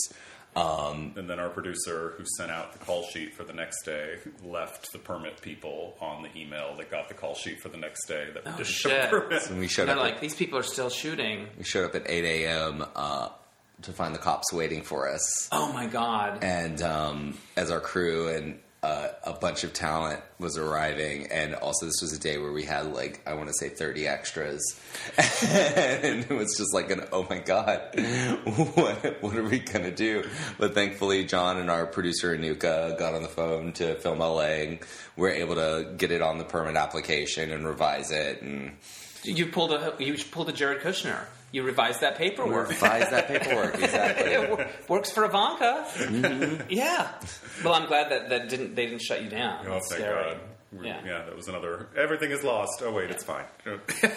Um, And then our producer, who sent out the call sheet for the next day, left the permit people on the email that got the call sheet for the next day that we Oh, didn't shit. have a permit. and we showed They're up. like, at, these people are still shooting. we showed up at eight a.m. Uh, to find the cops waiting for us, Oh my god! and um, as our crew and. Uh, a bunch of talent was arriving, and also this was a day where we had like I want to say thirty extras, and it was just like an oh my god, what what are we gonna do? But thankfully, John and our producer Anuka got on the phone to Film LA, and we are able to get it on the permit application and revise it and You pulled a you pulled a Jared Kushner. You revise that paperwork. revise that paperwork exactly. it wor- works for Ivanka. Mm-hmm. Yeah. Well, I'm glad that, that didn't they didn't shut you down. Oh, That's thank scary. God. Yeah. yeah, that was another. Everything is lost. Oh wait, it's fine.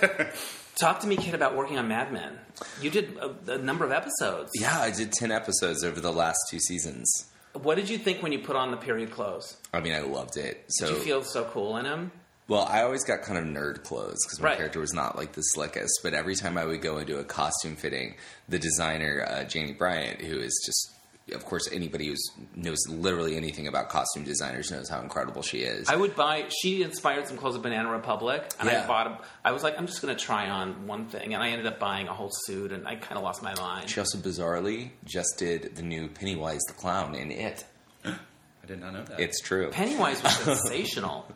Talk to me, kid, about working on Mad Men. You did a, a number of episodes. Yeah, I did ten episodes over the last two seasons. What did you think when you put on the period clothes? I mean, I loved it. So Did you feel so cool in them? Well, I always got kind of nerd clothes because my Right. character was not like the slickest. But every time I would go into a costume fitting, the designer uh, Janie Bryant, who is just, of course, anybody who knows literally anything about costume designers knows how incredible she is. I would buy. She inspired some clothes at Banana Republic, and I bought. A, I was like, I'm just going to try on one thing, and I ended up buying a whole suit, and I kind of lost my mind. she also bizarrely just did the new Pennywise the Clown in It. I did not know that. It's true. Pennywise was sensational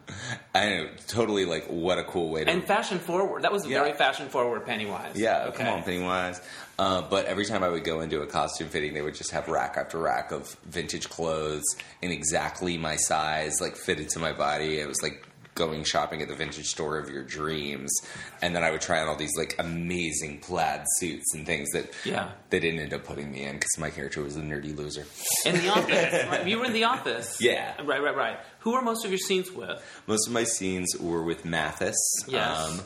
I know, totally like what a cool way to and fashion forward. That was Yeah. very fashion forward Pennywise. Yeah, Okay. come on, Pennywise. Uh, but every time I would go into a costume fitting, they would just have rack after rack of vintage clothes in exactly my size, like fitted to my body. It was like going shopping at the vintage store of your dreams. And then I would try on all these like amazing plaid suits and things that Yeah. they didn't end up putting me in because my character was a nerdy loser. In the office, right? You were in the office. Yeah. Right, right, right. Who were most of your scenes with? Most of my scenes were with Mathis, Yes. um,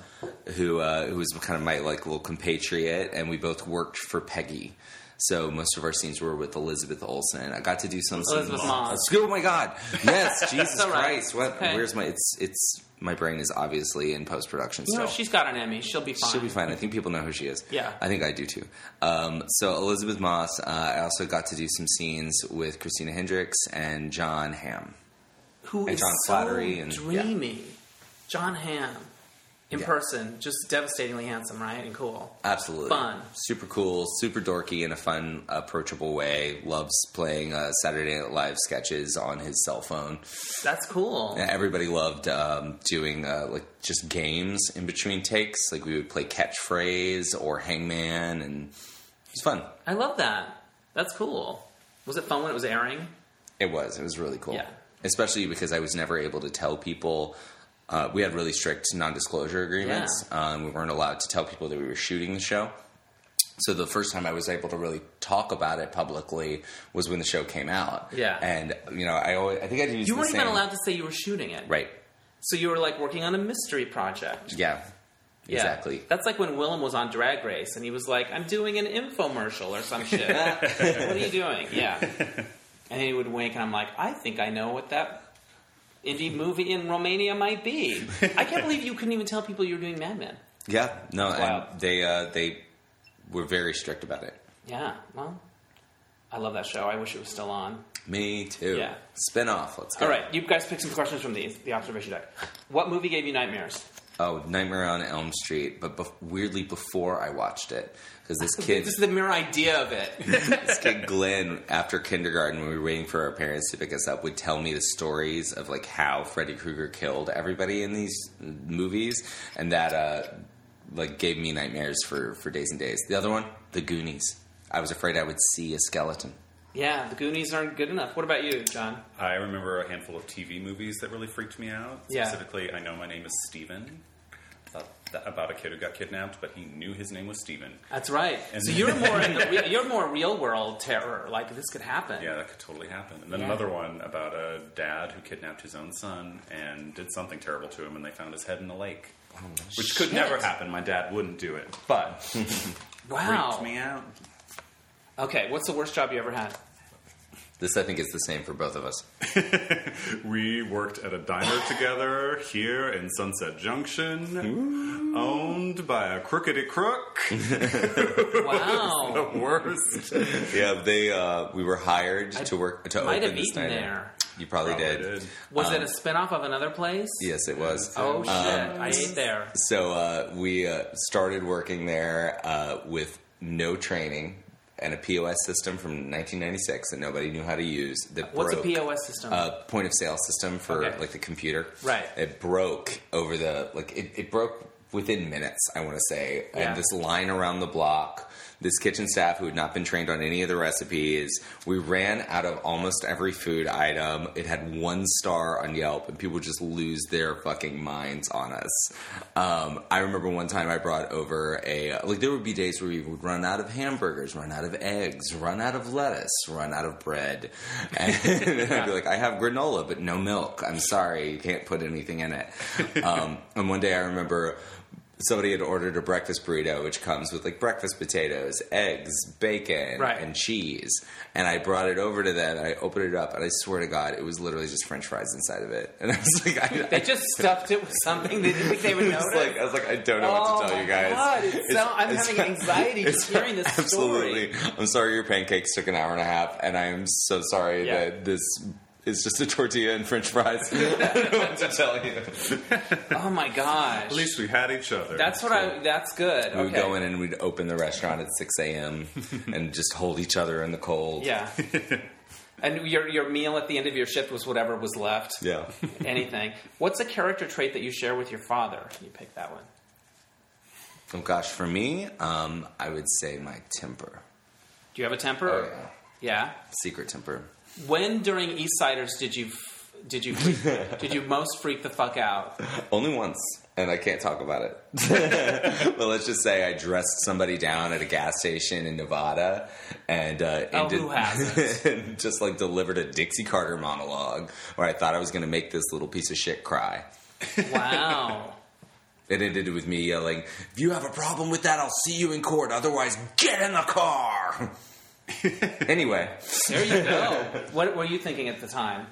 who uh, who was kind of my like little compatriot, and we both worked for Peggy. So most of our scenes were with Elizabeth Olsen. I got to do some scenes. Elizabeth scenes. Moss. Oh my god! Yes, Jesus all right. Christ! What? Okay. Where's my? It's it's my brain is obviously in post production No, she's got an Emmy. She'll be fine. She'll be fine. I think people know who she is. Yeah. I think I do too. Um, so Elisabeth Moss. Uh, I also got to do some scenes with Christina Hendricks and Jon Hamm. Who And is John so Flattery and- yeah. dreamy. Jon Hamm. In Yeah. person, just devastatingly handsome, right? And cool. Absolutely. Fun. Super cool, super dorky in a fun, approachable way. Loves playing uh, Saturday Night Live sketches on his cell phone. That's cool. And everybody loved um, doing uh, like just games in between takes. Like we would play catchphrase or hangman, and it was fun. I love that. That's cool. Was it fun when it was airing? It was. It was really cool. Yeah. Especially because I was never able to tell people. Uh, we had really strict non-disclosure agreements. Um, we weren't allowed to tell people that we were shooting the show. So the first time I was able to really talk about it publicly was when the show came out. Yeah. And you know, I always I think I did You weren't same, even allowed to say you were shooting it. Right. So you were like working on a mystery project. Yeah. Yeah. Exactly. That's like when Willam was on Drag Race and he was like, I'm doing an infomercial or some shit. what are you doing? Yeah. And he would wink and I'm like, I think I know what that indie movie in Romania might be. I can't believe you couldn't even tell people you were doing Mad Men. Yeah. No, Wow. and they uh, they were very strict about it. Yeah, well, I love that show. I wish it was still on. Me too. Yeah. Spin off. Let's go. All right, you guys pick some questions from the, the observation deck. What movie gave you nightmares? Oh, Nightmare on Elm Street, but bef- weirdly before I watched it because this kid This is the mere idea of it. this kid Glenn, after kindergarten, when we were waiting for our parents to pick us up, would tell me the stories of like how Freddy Krueger killed everybody in these movies, and that uh, like gave me nightmares for for days and days. The other one, The Goonies. I was afraid I would see a skeleton. Yeah, the Goonies aren't good enough. What about you, John? I remember a handful of TV movies that really freaked me out. Yeah. Specifically, I know my name is Steven. Thought about a kid who got kidnapped, but he knew his name was Steven. That's right. And- so you're more in the re- you're more real world terror. Like this could happen. Yeah, that could totally happen. And then Yeah. another one about a dad who kidnapped his own son and did something terrible to him, and they found his head in the lake. Oh, Which could never happen. My dad wouldn't do it, but Wow. freaked me out. Okay, what's the worst job you ever had? This, I think, is the same for both of us. We worked at a diner together here in Sunset Junction, owned by a crookedy crook. Wow. the worst. yeah, they uh, we were hired to work to Might open have this eaten diner. there. You probably, Probably did. did. Was it a spinoff of another place? Yes, it was. Oh shit! I ate there. So uh, we uh, started working there uh, with no training and a POS system from 1996 that nobody knew how to use. That What's broke. a POS system? A point of sale system for Okay. like the computer. Right. It broke over the like it, it broke within minutes. I want to say, Yeah. and this line around the block. This kitchen staff who had not been trained on any of the recipes. We ran out of almost every food item. It had one star on Yelp, and people just lose their fucking minds on us. Um, I remember one time I brought over a like there would be days where we would run out of hamburgers, run out of eggs, run out of lettuce, run out of bread, and I'd be like, I have granola but no milk. I'm sorry, you can't put anything in it. Um, and one day I remember somebody had ordered a breakfast burrito, which comes with like breakfast potatoes, eggs, bacon, Right. and cheese. And I brought it over to them. And I opened it up, and I swear to God, it was literally just French fries inside of it. And I was like, I, They just stuffed it with something they didn't think they would I notice. was like, I was like, I don't know oh what to tell you oh guys. God, it's so, I'm it's- having anxiety just hearing this Absolutely. story. I'm sorry your pancakes took an hour and a half, and I am so sorry Yeah. that this is just a tortilla and French fries. I don't know what to tell you. Oh my gosh. At least we had each other. that's what I. That's good. We would okay. go in and we'd open the restaurant at 6 a.m. and just hold each other in the cold. Yeah. and your your meal at the end of your shift was whatever was left. Yeah. Anything. What's a character trait that you share with your father? You pick that one. Oh gosh, for me, um, I would say my temper. Do you have a temper? Oh yeah, Yeah. secret temper. When during Eastsiders did you did you freak, did you most freak the fuck out? Only once, and I can't talk about it. but let's just say I dressed somebody down at a gas station in Nevada, and uh, Oh, ended- who hasn't? just like delivered a Dixie Carter monologue where I thought I was going to make this little piece of shit cry. Wow. It ended with me yelling, "If you have a problem with that, I'll see you in court. Otherwise, get in the car." anyway, There you go. what were you thinking at the time?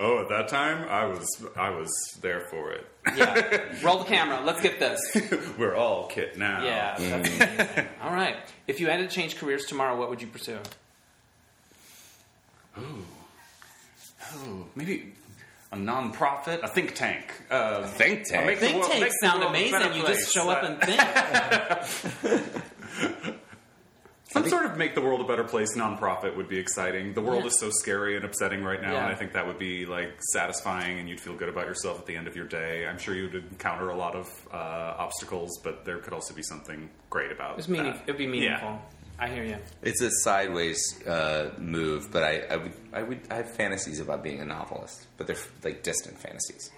Oh, at that time, I was I was there for it. Yeah. Roll the camera. Let's get this. We're all kit now. Yeah. that's amazing. All right. If you had to change careers tomorrow, what would you pursue? Ooh. Oh, maybe a non-profit, a think tank. Uh, think tank. I'll Think world- tanks make sound amazing. You just show up and think. Some sort of make the world a better place nonprofit would be exciting. The world Yeah. is so scary and upsetting right now, Yeah. and I think that would be like satisfying, and you'd feel good about yourself at the end of your day. I'm sure you'd encounter a lot of uh, obstacles, but there could also be something great about It's meaning, it'd be meaningful. I hear you. it's a sideways uh, move, but I, I would, I would, I have fantasies about being a novelist, but they're like distant fantasies.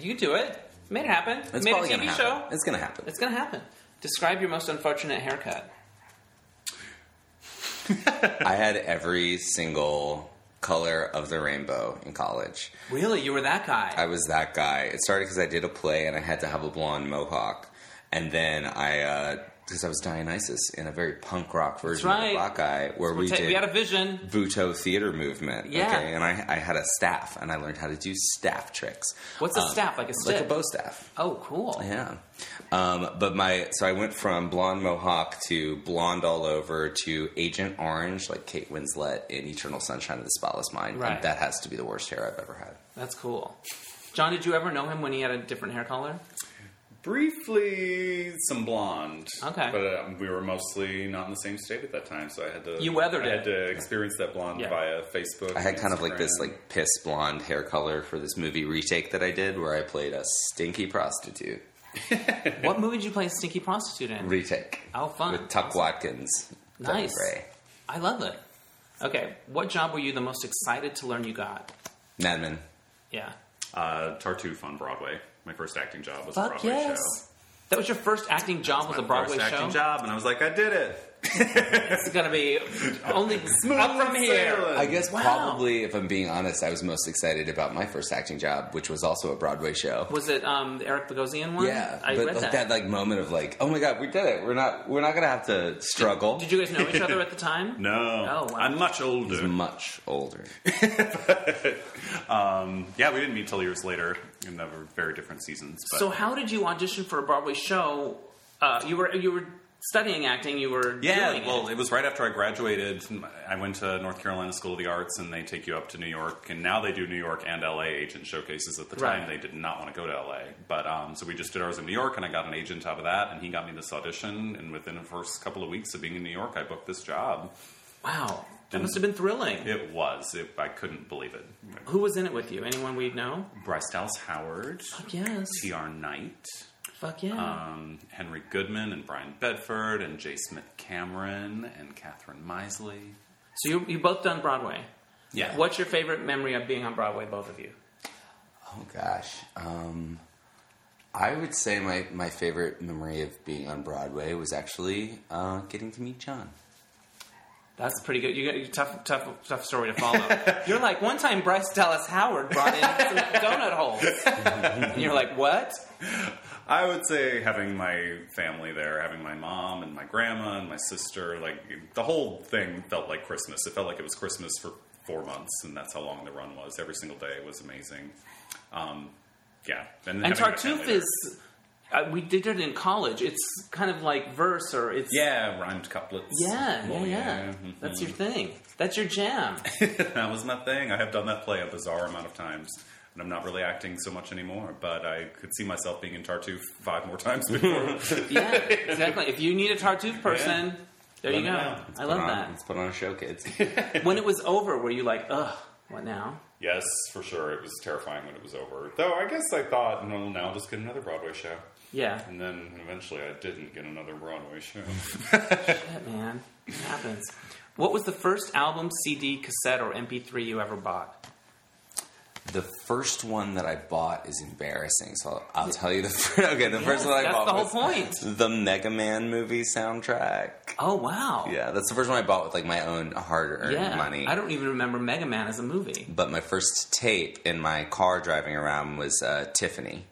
You do it. Made it happen. It's Made a probably TV gonna happen. show. It's gonna happen. It's gonna happen. Describe your most unfortunate haircut. I had every single color of the rainbow in college. Really, you were that guy. I was that guy. It started because I did a play and I had to have a blonde mohawk, and then I, because I was Dionysus in a very punk rock version of right. the Bacchae, where we Ta- did we had a vision. Butoh theater movement. Yeah. Okay, and I, I had a staff, and I learned how to do staff tricks. What's a Um, staff? Like a staff? Like a stick? bow staff. Oh, cool. Yeah. Um, but my so I went from blonde mohawk to blonde all over to Agent Orange, like Kate Winslet in Eternal Sunshine of the Spotless Mind. Right. And that has to be the worst hair I've ever had. That's cool. John, did you ever know him when he had a different hair color? Briefly, some blonde. Okay. But uh, we were mostly not in the same state at that time, so I had to. You weathered I it. had to experience that blonde Yeah. via Facebook. I had and kind of like this Instagram. like piss blonde hair color for this movie retake that I did where I played a stinky prostitute. What movie did you play a stinky prostitute in? Retake. Oh, fun. With Tuc Watkins. Nice. I love it. Okay, what job were you the most excited to learn you got? Mad Men. Yeah. uh, Tartuffe on Broadway. My first acting job was a Broadway yes. show. That was your first acting job was My a Broadway first show. acting job, and I was like, I did it. It's gonna be only up from here. sailing. I guess Wow. probably, if I'm being honest, I was most excited about my first acting job, which was also a Broadway show. Was it um, the Eric Bogosian one? Yeah, I but read like that. that. like moment of like, oh my god, we did it. We're not we're not gonna have to struggle. Did you guys know each other at the time? No, Oh, wow. I'm much older. He's older. much older. Um, yeah, we didn't meet till years later, and they were very different seasons. But So how did you audition for a Broadway show? Uh, you were you were studying acting. You were yeah, well, it. it was right after I graduated. I went to North Carolina School of the Arts, and they take you up to New York. And now they do New York and LA agent showcases. At the time, Right. they did not want to go to LA, but um, so we just did ours in New York, and I got an agent out of that, and he got me this audition. And within the first couple of weeks of being in New York, I booked this job. wow, that must have been thrilling. It was. It, I couldn't believe it. Who was in it with you? Anyone we'd know? Bryce Dallas Howard, Yes. T.R. Knight. Fuck yeah. um, Henry Goodman and Brian Bedford and J. Smith Cameron and Kathryn Meisle. so you you both done Broadway. Yeah. What's your favorite memory of being on Broadway, both of you? Oh gosh. Um, I would say my, my favorite memory of being on Broadway was actually uh, getting to meet John. That's pretty good. You got a tough, tough, tough story to follow. you're like one time Bryce Dallas Howard brought in some donut holes, and you're like, what? I would say having my family there, having my mom and my grandma and my sister, like the whole thing felt like Christmas. It felt like it was Christmas for four months, and that's how long the run was. Every single day was amazing. Um, yeah, And and, Tartuffe is. Uh, we did it in college. It's kind of like verse, or it's yeah rhymed couplets. yeah, yeah, Oh, yeah. mhm. That's your thing. That's your jam. that was my thing. I have done that play a bizarre amount of times. And I'm not really acting so much anymore, but I could see myself being in Tartuffe five more times before. yeah, exactly. If you need a Tartuffe person, there you go. I love on- that. Let's put on a show, kids. When it was over, were you like, ugh, what now? yes, for sure. It was terrifying when it was over. Though I guess I thought, no, now I'll just get another Broadway show. Yeah, And then eventually I didn't get another Broadway show. shit, man, it happens. What was the first album, CD, cassette, or MP3 you ever bought? The first one that I bought is embarrassing, so I'll, I'll tell you the first. Okay, the first one I bought. That's the whole was point. the Mega Man movie soundtrack. Oh wow. Yeah, that's the first one I bought with like my own hard-earned Yeah. money. I don't even remember Mega Man as a movie. but my first tape in my car driving around was uh, Tiffany.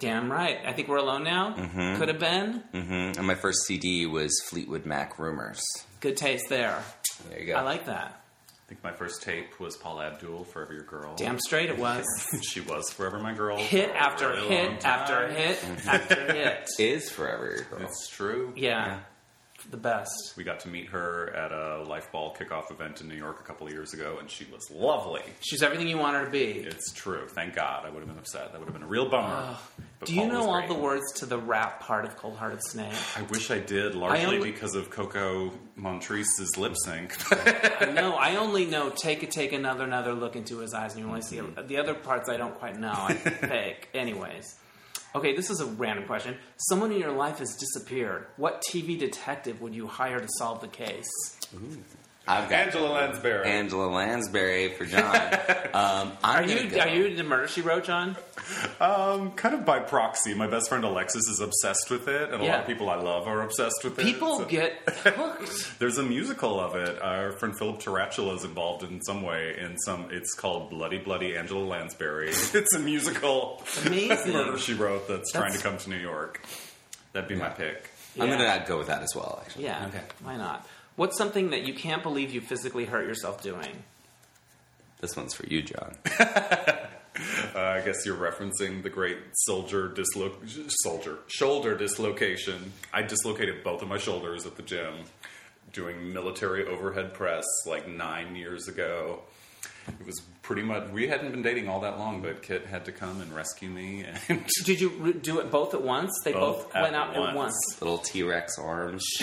Damn right. I think we're alone now. Mm-hmm. Could have been. hmm And my first CD was Fleetwood Mac Rumours. Good taste there. There you go. I like that. I think my first tape was Paula Abdul, Forever Your Girl. Damn straight it was. She was Forever My Girl. hit after hit after hit after hit. is forever your girl. It's true. Yeah. The best. We got to meet her at a Life Ball kickoff event in New York a couple of years ago, and she was lovely. She's everything you want her to be. It's true. Thank God. I would have been upset. That would have been a real bummer. Do you Paul was know all great. the words to the rap part of Cold Hearted Snake? I wish I did, largely only- because of Coco Montrese's lip sync. no, I only know take it, take another, another look into his eyes, and you only see mm-hmm. the other parts. I don't quite know. I fake. Anyways, okay, this is a random question. Someone in your life has disappeared. What TV detective would you hire to solve the case? I've got Angela Lansbury. Angela Lansbury for John. um, Are you go- are you the murder she wrote, John? Um, kind of by proxy. My best friend Alexis is obsessed with it, and a lot of people I love are obsessed with it. People So- get hooked. There's a musical of it. Our friend Phillip Taratula is involved in some way. In some, it's called Bloody Bloody Angela Lansbury. It's a musical Amazing. murder she wrote that's, trying to come to New York. That'd be my pick. I'm gonna go with that as well. Actually. Yeah. Okay. Why not? What's something that you can't believe you physically hurt yourself doing? This one's for you, John. Uh, I guess you're referencing the great soldier dislo- soldier shoulder dislocation. I dislocated both of my shoulders at the gym doing military overhead press like nine years ago. It was pretty much we hadn't been dating all that long, but Kit had to come and rescue me and Did you re- do it both at once? They both, Both at went out at once. once. Little T Rex arms.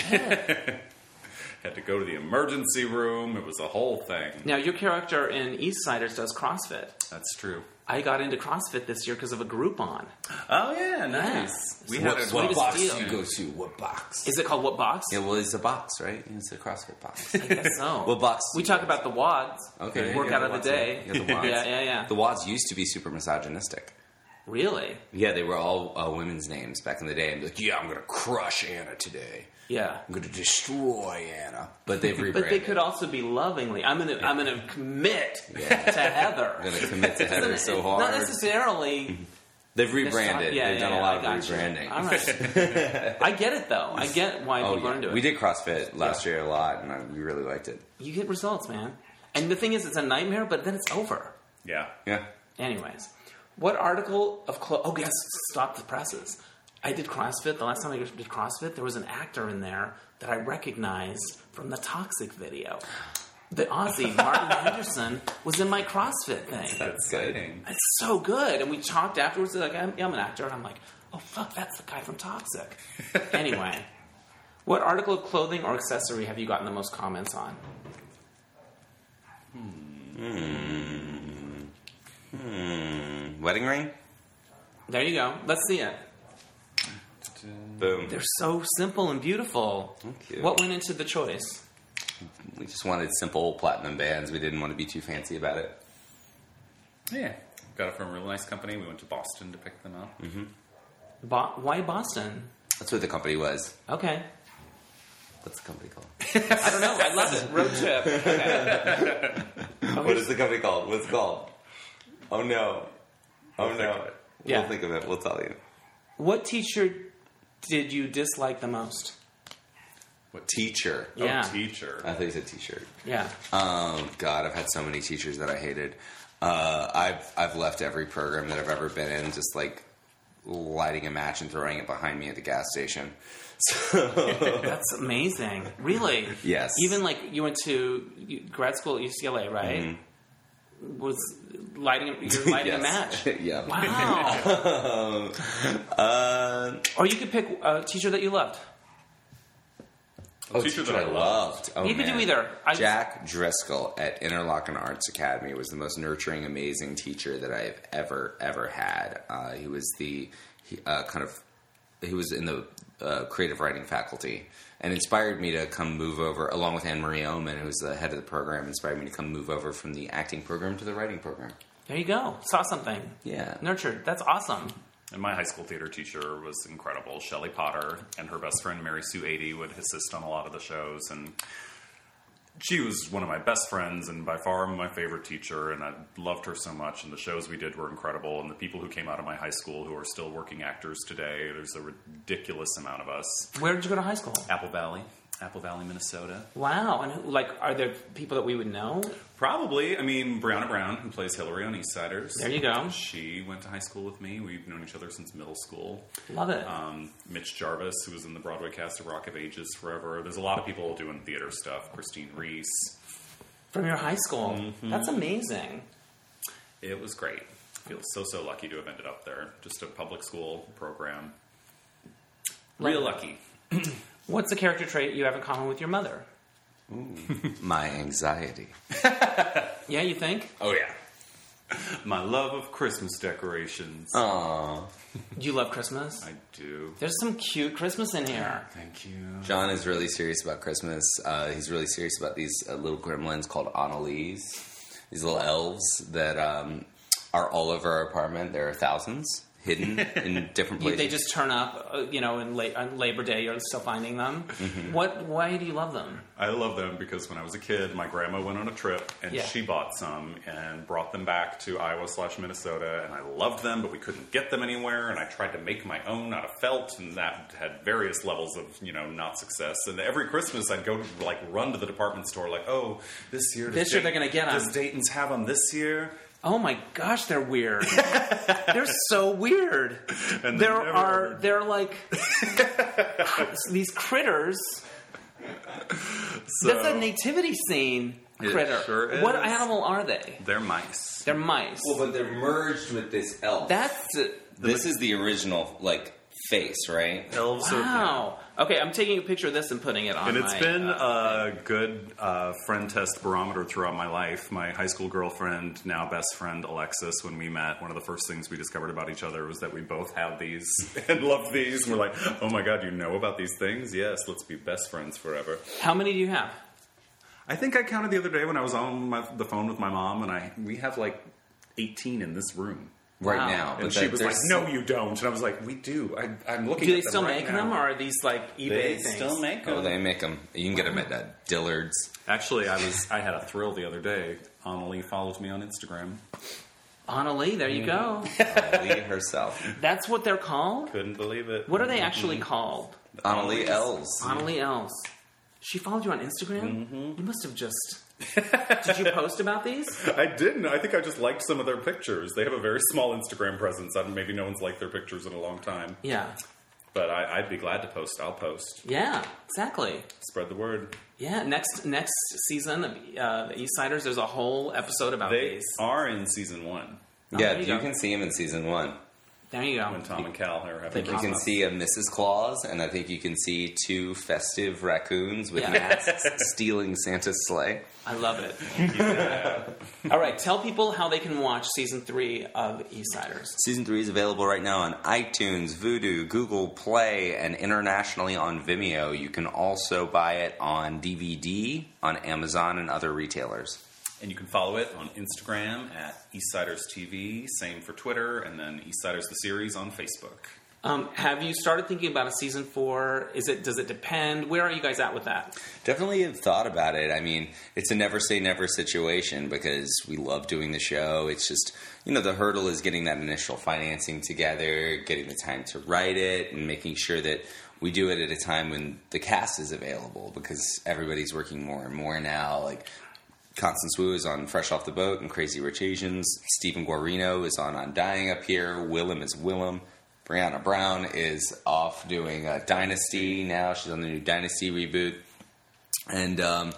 had to go to the emergency room. It was a whole thing. Now, your character in Eastsiders does CrossFit. That's true. I got into CrossFit this year because of a Groupon. Oh yeah, nice. We What- had a what box box do deal. you go to? What box? Is it called what box? Yeah, well, it's a box, right? It's a CrossFit box. I guess so. What box? We talk about the WODs. Okay, The workout of the day. yeah. Yeah, the WODs. yeah, yeah, yeah. The WODs used to be super misogynistic. Really? Yeah, they were all uh, women's names back in the day. And like, yeah, I'm gonna crush Anna today. Yeah. I'm gonna destroy Anna. But they've rebranded. But they could also be lovingly. I'm gonna, I'm gonna commit Yeah. to Heather. I'm gonna commit to Heather so hard. Not necessarily. They've rebranded. Yeah, They've yeah, done yeah, a lot I of got rebranding. All right. I get it though. I get why Oh people are yeah, into it. we did CrossFit last year a lot, and I, we really liked it. You get results, man. And the thing is, it's a nightmare, but then it's over. Yeah. Yeah. Anyways, what article of clothes? Oh, yes, stop the presses. I did CrossFit. The last time I did CrossFit, there was an actor in there that I recognized from the Toxic video. The Aussie, Martin Henderson, was in my CrossFit thing. That's good. Exciting. It's so good. And we talked afterwards. Like, I'm, yeah, I'm an actor. And I'm like, oh, fuck, that's the guy from Toxic. anyway, what article of clothing or accessory have you gotten the most comments on? Hmm. Hmm, wedding ring. There you go. Let's see it. Boom. They're so simple and beautiful. Thank you. What went into the choice? We just wanted simple platinum bands. We didn't want to be too fancy about it. Yeah. Got it from a real nice company. We went to Boston to pick them up. Mm-hmm. Bo- why Boston? That's what the company was. Okay. What's the company called? I don't know. I love it. Road trip. Okay. what is the company called? What's it called? Oh no. Oh think no. of it. Yeah. We'll think of it. We'll tell you. What teacher did you dislike the most? What Teacher. Yeah. Oh, teacher. I think it's a t-shirt. Yeah. Um, God, I've had so many teachers that I hated. Uh, I've I've left every program that I've ever been in, just like lighting a match and throwing it behind me at the gas station. So That's amazing. Really? Yes. Even like you went to grad school at UCLA, right? Was lighting you're lighting a match. Yeah. Wow. Uh, or you could pick a teacher that you loved. oh, teacher teacher, that I I loved. Oh, You could do either. I just- Jack Driscoll at Interlochen Arts Academy was the most nurturing, amazing teacher that I've ever, ever had. Uh, he was the he, uh, kind of he was in the uh, creative writing faculty and inspired me to come move over along with Anne Marie Oomen, who's the head of the program. Inspired me to come move over from the acting program to the writing program. There you go. Saw something. Yeah. Nurtured. That's awesome. And my high school theater teacher was incredible. Shelley Potter and her best friend Mary Sue Eighty would assist on a lot of the shows, and she was one of my best friends and by far my favorite teacher. And I loved her so much. And the shows we did were incredible. And the people who came out of my high school who are still working actors today, there's a ridiculous amount of us. Where did you go to high school? Apple Valley. Apple Valley, Minnesota. Wow. And who, like, are there people that we would know? Probably. I mean, Brianna Brown, who plays Hillary on Eastsiders. There you go. She went to high school with me. We've known each other since middle school. Love it. Um, Mitch Jarvis, who was in the Broadway cast of Rock of Ages forever. There's a lot of people doing theater stuff. Christine Reese. From your high school. Mm-hmm. That's amazing. It was great. I feel so, so lucky to have ended up there. Just a public school program. Real lucky. What's the character trait you have in common with your mother? My anxiety. Yeah, you think? Oh yeah. My love of Christmas decorations. Aww. You love Christmas? I do. There's some cute Christmas in here. Thank you. John is really serious about Christmas. Uh, he's really serious about these uh, little gremlins called Annalees. These little elves that um, are all over our apartment. There are thousands hidden in different You, places. they just turn up, uh, you know, in la- on Labor Day. You're still finding them. Mm-hmm. What? Why do you love them? I love them because when I was a kid, my grandma went on a trip and Yeah. she bought some and brought them back to Iowa slash Minnesota, and I loved them, but we couldn't get them anywhere. And I tried to make my own out of felt, and that had various levels of you know not success. And every Christmas, I'd go to like run to the department store, like, oh, this year, does This year they're gonna get 'em. Does Dayton's have them this year? Oh my gosh, they're weird. they're so weird. And there they're ever- they're like these critters. So, That's a nativity scene It critter. sure What is. animal are they? they're mice. They're mice. well, but they're merged with this elf. That's uh, this is the original like face, right? Elves are wow. Okay, I'm taking a picture of this and putting it on. And it's my, been uh, a good uh, friend test barometer throughout my life. My high school girlfriend, now best friend Alexis, when we met, one of the first things we discovered about each other was that we both had these and loved these. And we're like, oh my god, you know about these things? Yes, let's be best friends forever. How many do you have? I think I counted the other day when I was on my, the phone with my mom, and I we have like 18 in this room. Right Wow. now, And but she that- was like, there's- "No, you don't." And I was like, "We do. I, I'm looking." Do at they them still right make now. them, or are these like eBay They things? still make them. Oh, they make them. You can get them at uh, Dillard's. Actually, I was I had a thrill the other day. Annalee follows me on Instagram. Annalee, there you go. Annalee herself. That's what they're called. Couldn't believe it. What are they actually called? Annalee Elves. Annalee Els. She followed you on Instagram. Mm-hmm. You must have just. Did you post about these? I didn't. I think I just liked some of their pictures. They have a very small Instagram presence. I, maybe no one's liked their pictures in a long time. Yeah. But I, I'd be glad to post. I'll post. Yeah. Exactly. Spread the word. Yeah. Next next season of uh, the Eastsiders, there's a whole episode about They these. are in season one. yeah, there you you can see him in season one. There you go. when Tom and Cal are having. I think You can see a Mrs. Claus, and I think you can see two festive raccoons with Yeah. masks stealing Santa's sleigh. I love it. All right. Tell people how they can watch season three of Eastsiders. Season three is available right now on iTunes, Vudu, Google Play, and internationally on Vimeo. You can also buy it on DVD on Amazon and other retailers. And you can follow it on Instagram at Eastsiders TV. Same for Twitter, and then Eastsiders the series on Facebook. Um, have you started thinking about a season four? Is it? Does it depend? Where are you guys at with that? Definitely have thought about it. I mean, it's a never say never situation because we love doing the show. It's just, you know, the hurdle is getting that initial financing together, getting the time to write it, and making sure that we do it at a time when the cast is available because everybody's working more and more now. Like, Constance Wu is on Fresh Off the Boat and Crazy Rich Asians. Stephen Guarino is on Undying up here. Willam is Willam. Brianna Brown is off doing uh, Dynasty now. She's on the new Dynasty reboot and um,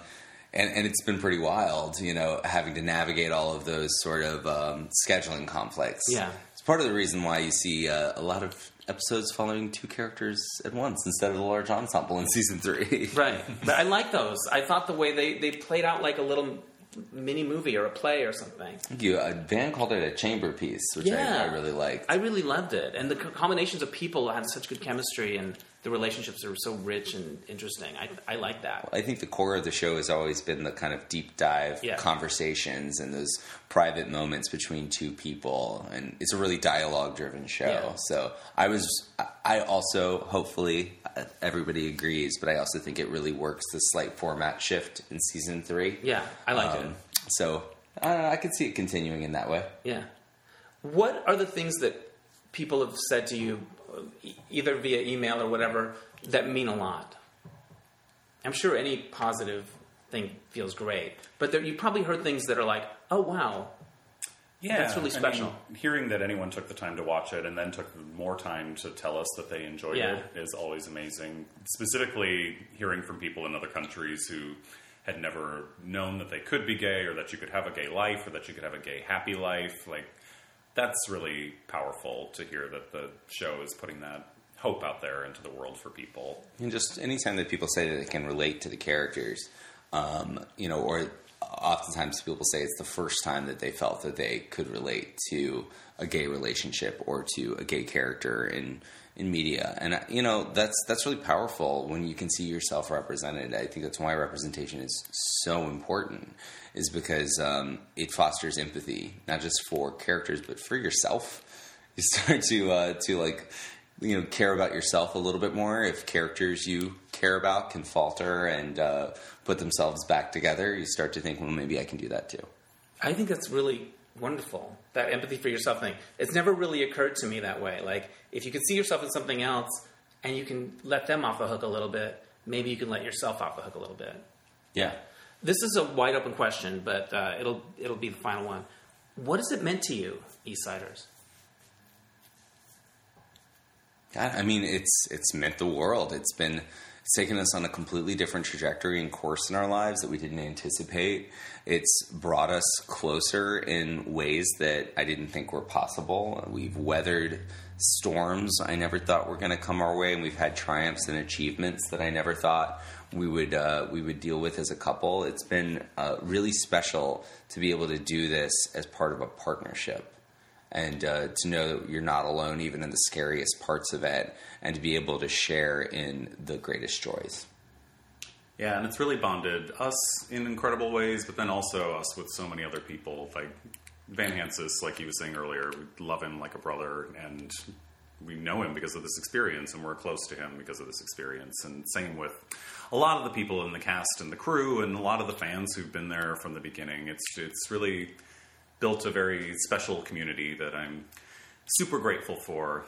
and and it's been pretty wild, you know, having to navigate all of those sort of um, scheduling conflicts. Yeah. it's part of the reason why you see uh, a lot of episodes following two characters at once instead of the large ensemble in season three. Right. but I like those. I thought the way they, they played out like a little mini movie or a play or something. You, uh, Van called it a chamber piece, which Yeah. I, I really liked. I really loved it, and the co- combinations of people had such good chemistry, and the relationships are so rich and interesting. I I like that. I think the core of the show has always been the kind of deep dive Yeah. conversations and those private moments between two people, and it's a really dialogue driven show. Yeah. So I was, I also hopefully everybody agrees, but I also think it really works the slight format shift in season three. Yeah, I liked it. Um, So I don't know, I could see it continuing in that way. Yeah. What are the things that people have said to you, either via email or whatever, that mean a lot? I'm sure any positive thing feels great, but there, you probably heard things that are like, oh wow, Yeah, That's really I special. mean, hearing that anyone took the time to watch it and then took more time to tell us that they enjoyed Yeah. it is always amazing. Specifically, hearing from people in other countries who had never known that they could be gay or that you could have a gay life or that you could have a gay happy life. Like, that's really powerful to hear that the show is putting that hope out there into the world for people. And just anytime that people say that they can relate to the characters, um, you know, or oftentimes people say it's the first time that they felt that they could relate to a gay relationship or to a gay character in in media, and uh, you know that's that's really powerful when you can see yourself represented. I think that's why representation is so important, is because um, it fosters empathy not just for characters but for yourself. You start to uh, to like you know care about yourself a little bit more if characters you care about can falter and uh, put themselves back together you start to think well maybe i can do that too I think that's really wonderful. That empathy for yourself thing. It's never really occurred to me that way. Like, if you can see yourself in something else and you can let them off the hook a little bit, maybe you can let yourself off the hook a little bit. yeah This is a wide open question, but uh, it'll it'll be the final one. What has it meant to you, Eastsiders? God, I mean, it's it's meant the world. It's been it's taken us on a completely different trajectory and course in our lives that we didn't anticipate. It's brought us closer in ways that I didn't think were possible. We've weathered storms I never thought were going to come our way, and we've had triumphs and achievements that I never thought we would uh, we would deal with as a couple. It's been uh, really special to be able to do this as part of a partnership and uh, to know that you're not alone even in the scariest parts of it and to be able to share in the greatest joys Yeah, and it's really bonded us in incredible ways, but then also us with so many other people. Like Van Hansis, like he was saying earlier, we love him like a brother, and we know him because of this experience, and we're close to him because of this experience. And same with a lot of the people in the cast and the crew, and a lot of the fans who've been there from the beginning. It's it's really built a very special community that I'm super grateful for.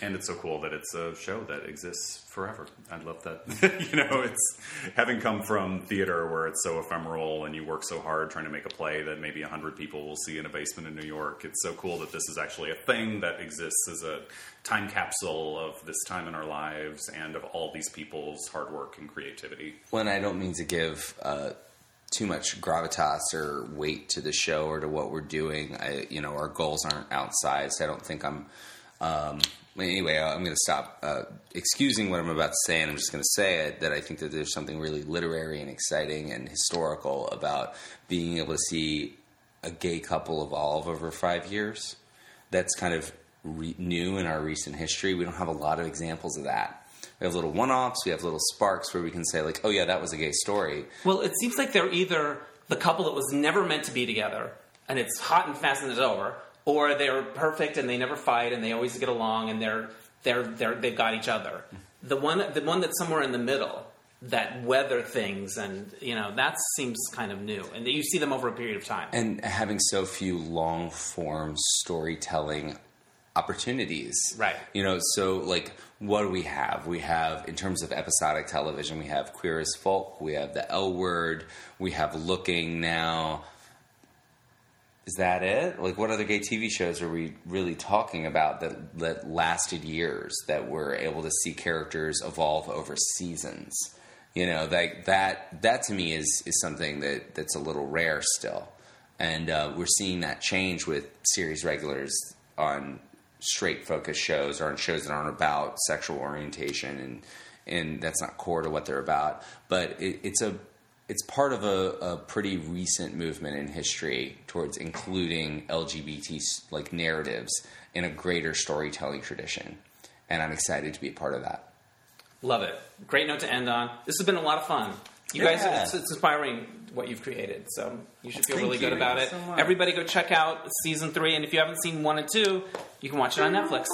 And it's so cool that it's a show that exists forever. I love that. you know, it's having come from theater where it's so ephemeral and you work so hard trying to make a play that maybe 100 people will see in a basement in New York. It's so cool that this is actually a thing that exists as a time capsule of this time in our lives and of all these people's hard work and creativity. when i don't mean to give uh, too much gravitas or weight to the show or to what we're doing I, you know our goals aren't outsized i don't think i'm um, anyway i'm going to stop uh, excusing what i'm about to say and i'm just going to say it that i think that there's something really literary and exciting and historical about being able to see a gay couple evolve over five years that's kind of re- new in our recent history. We don't have a lot of examples of that. We have little one-offs. We have little sparks where we can say like, "Oh yeah, that was a gay story." Well, it seems like they're either the couple that was never meant to be together, and it's hot and fast and it's over, or they're perfect and they never fight and they always get along and they're they're they're they've got each other. The one the one that's somewhere in the middle that weather things and you know that seems kind of new and you see them over a period of time. And having so few long-form storytelling opportunities, Right. You know, so like, what do we have? We have in terms of episodic television, we have Queer as Folk, we have the L Word, we have Looking Now. Is that it? Like, what other gay TV shows are we really talking about that that lasted years that were able to see characters evolve over seasons? You know, like that. That to me is is something that that's a little rare still, and uh, we're seeing that change with series regulars on straight focus shows or on shows that aren't about sexual orientation and and that's not core to what they're about. But it, it's a it's part of a, a pretty recent movement in history towards including LGBT like narratives in a greater storytelling tradition, and I'm excited to be a part of that. Love it. Great note to end on. This has been a lot of fun. You Yeah. guys, it's, it's inspiring what you've created. So you should feel Thank really good about it. so. Everybody go check out season three. And if you haven't seen one and two, you can watch it on Netflix.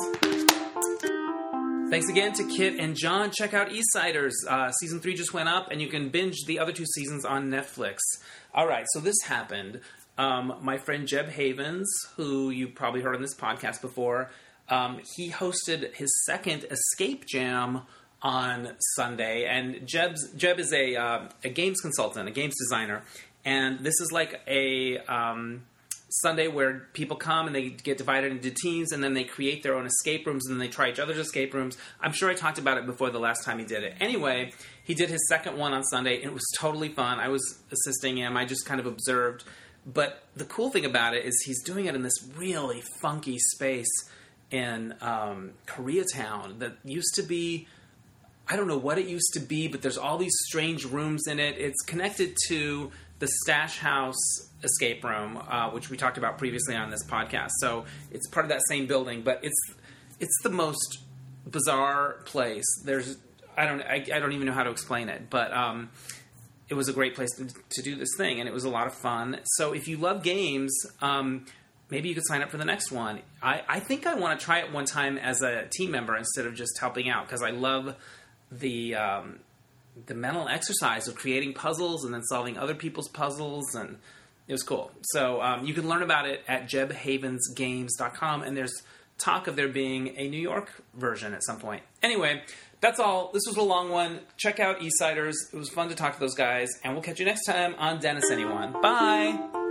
Thanks again to Kit and John. Check out Eastsiders. Uh, season three just went up, and you can binge the other two seasons on Netflix. All right, so this happened. Um, my friend Jeb Havens, who you probably heard on this podcast before, um, he hosted his second Escape Jam on Sunday, and Jeb's, Jeb is a uh, a games consultant, a games designer, and this is like a um, Sunday where people come and they get divided into teams, and then they create their own escape rooms, and then they try each other's escape rooms. I'm sure I talked about it before the last time he did it. Anyway, he did his second one on Sunday, and it was totally fun. I was assisting him. I just kind of observed. But the cool thing about it is he's doing it in this really funky space in um, Koreatown that used to be I don't know what it used to be, but there's all these strange rooms in it. It's connected to the Stash House escape room, uh, which we talked about previously on this podcast. So it's part of that same building, but it's it's the most bizarre place. There's I don't I, I don't even know how to explain it, but um, it was a great place to, to, do this thing, and it was a lot of fun. So if you love games. Um, maybe you could sign up for the next one. I, I think I want to try it one time as a team member instead of just helping out because I love the um, the mental exercise of creating puzzles and then solving other people's puzzles and it was cool. So um, you can learn about it at jebhavensgames.com and there's talk of there being a New York version at some point. Anyway, that's all. This was a long one. Check out Eastsiders. It was fun to talk to those guys and we'll catch you next time on Dennis Anyone. Bye.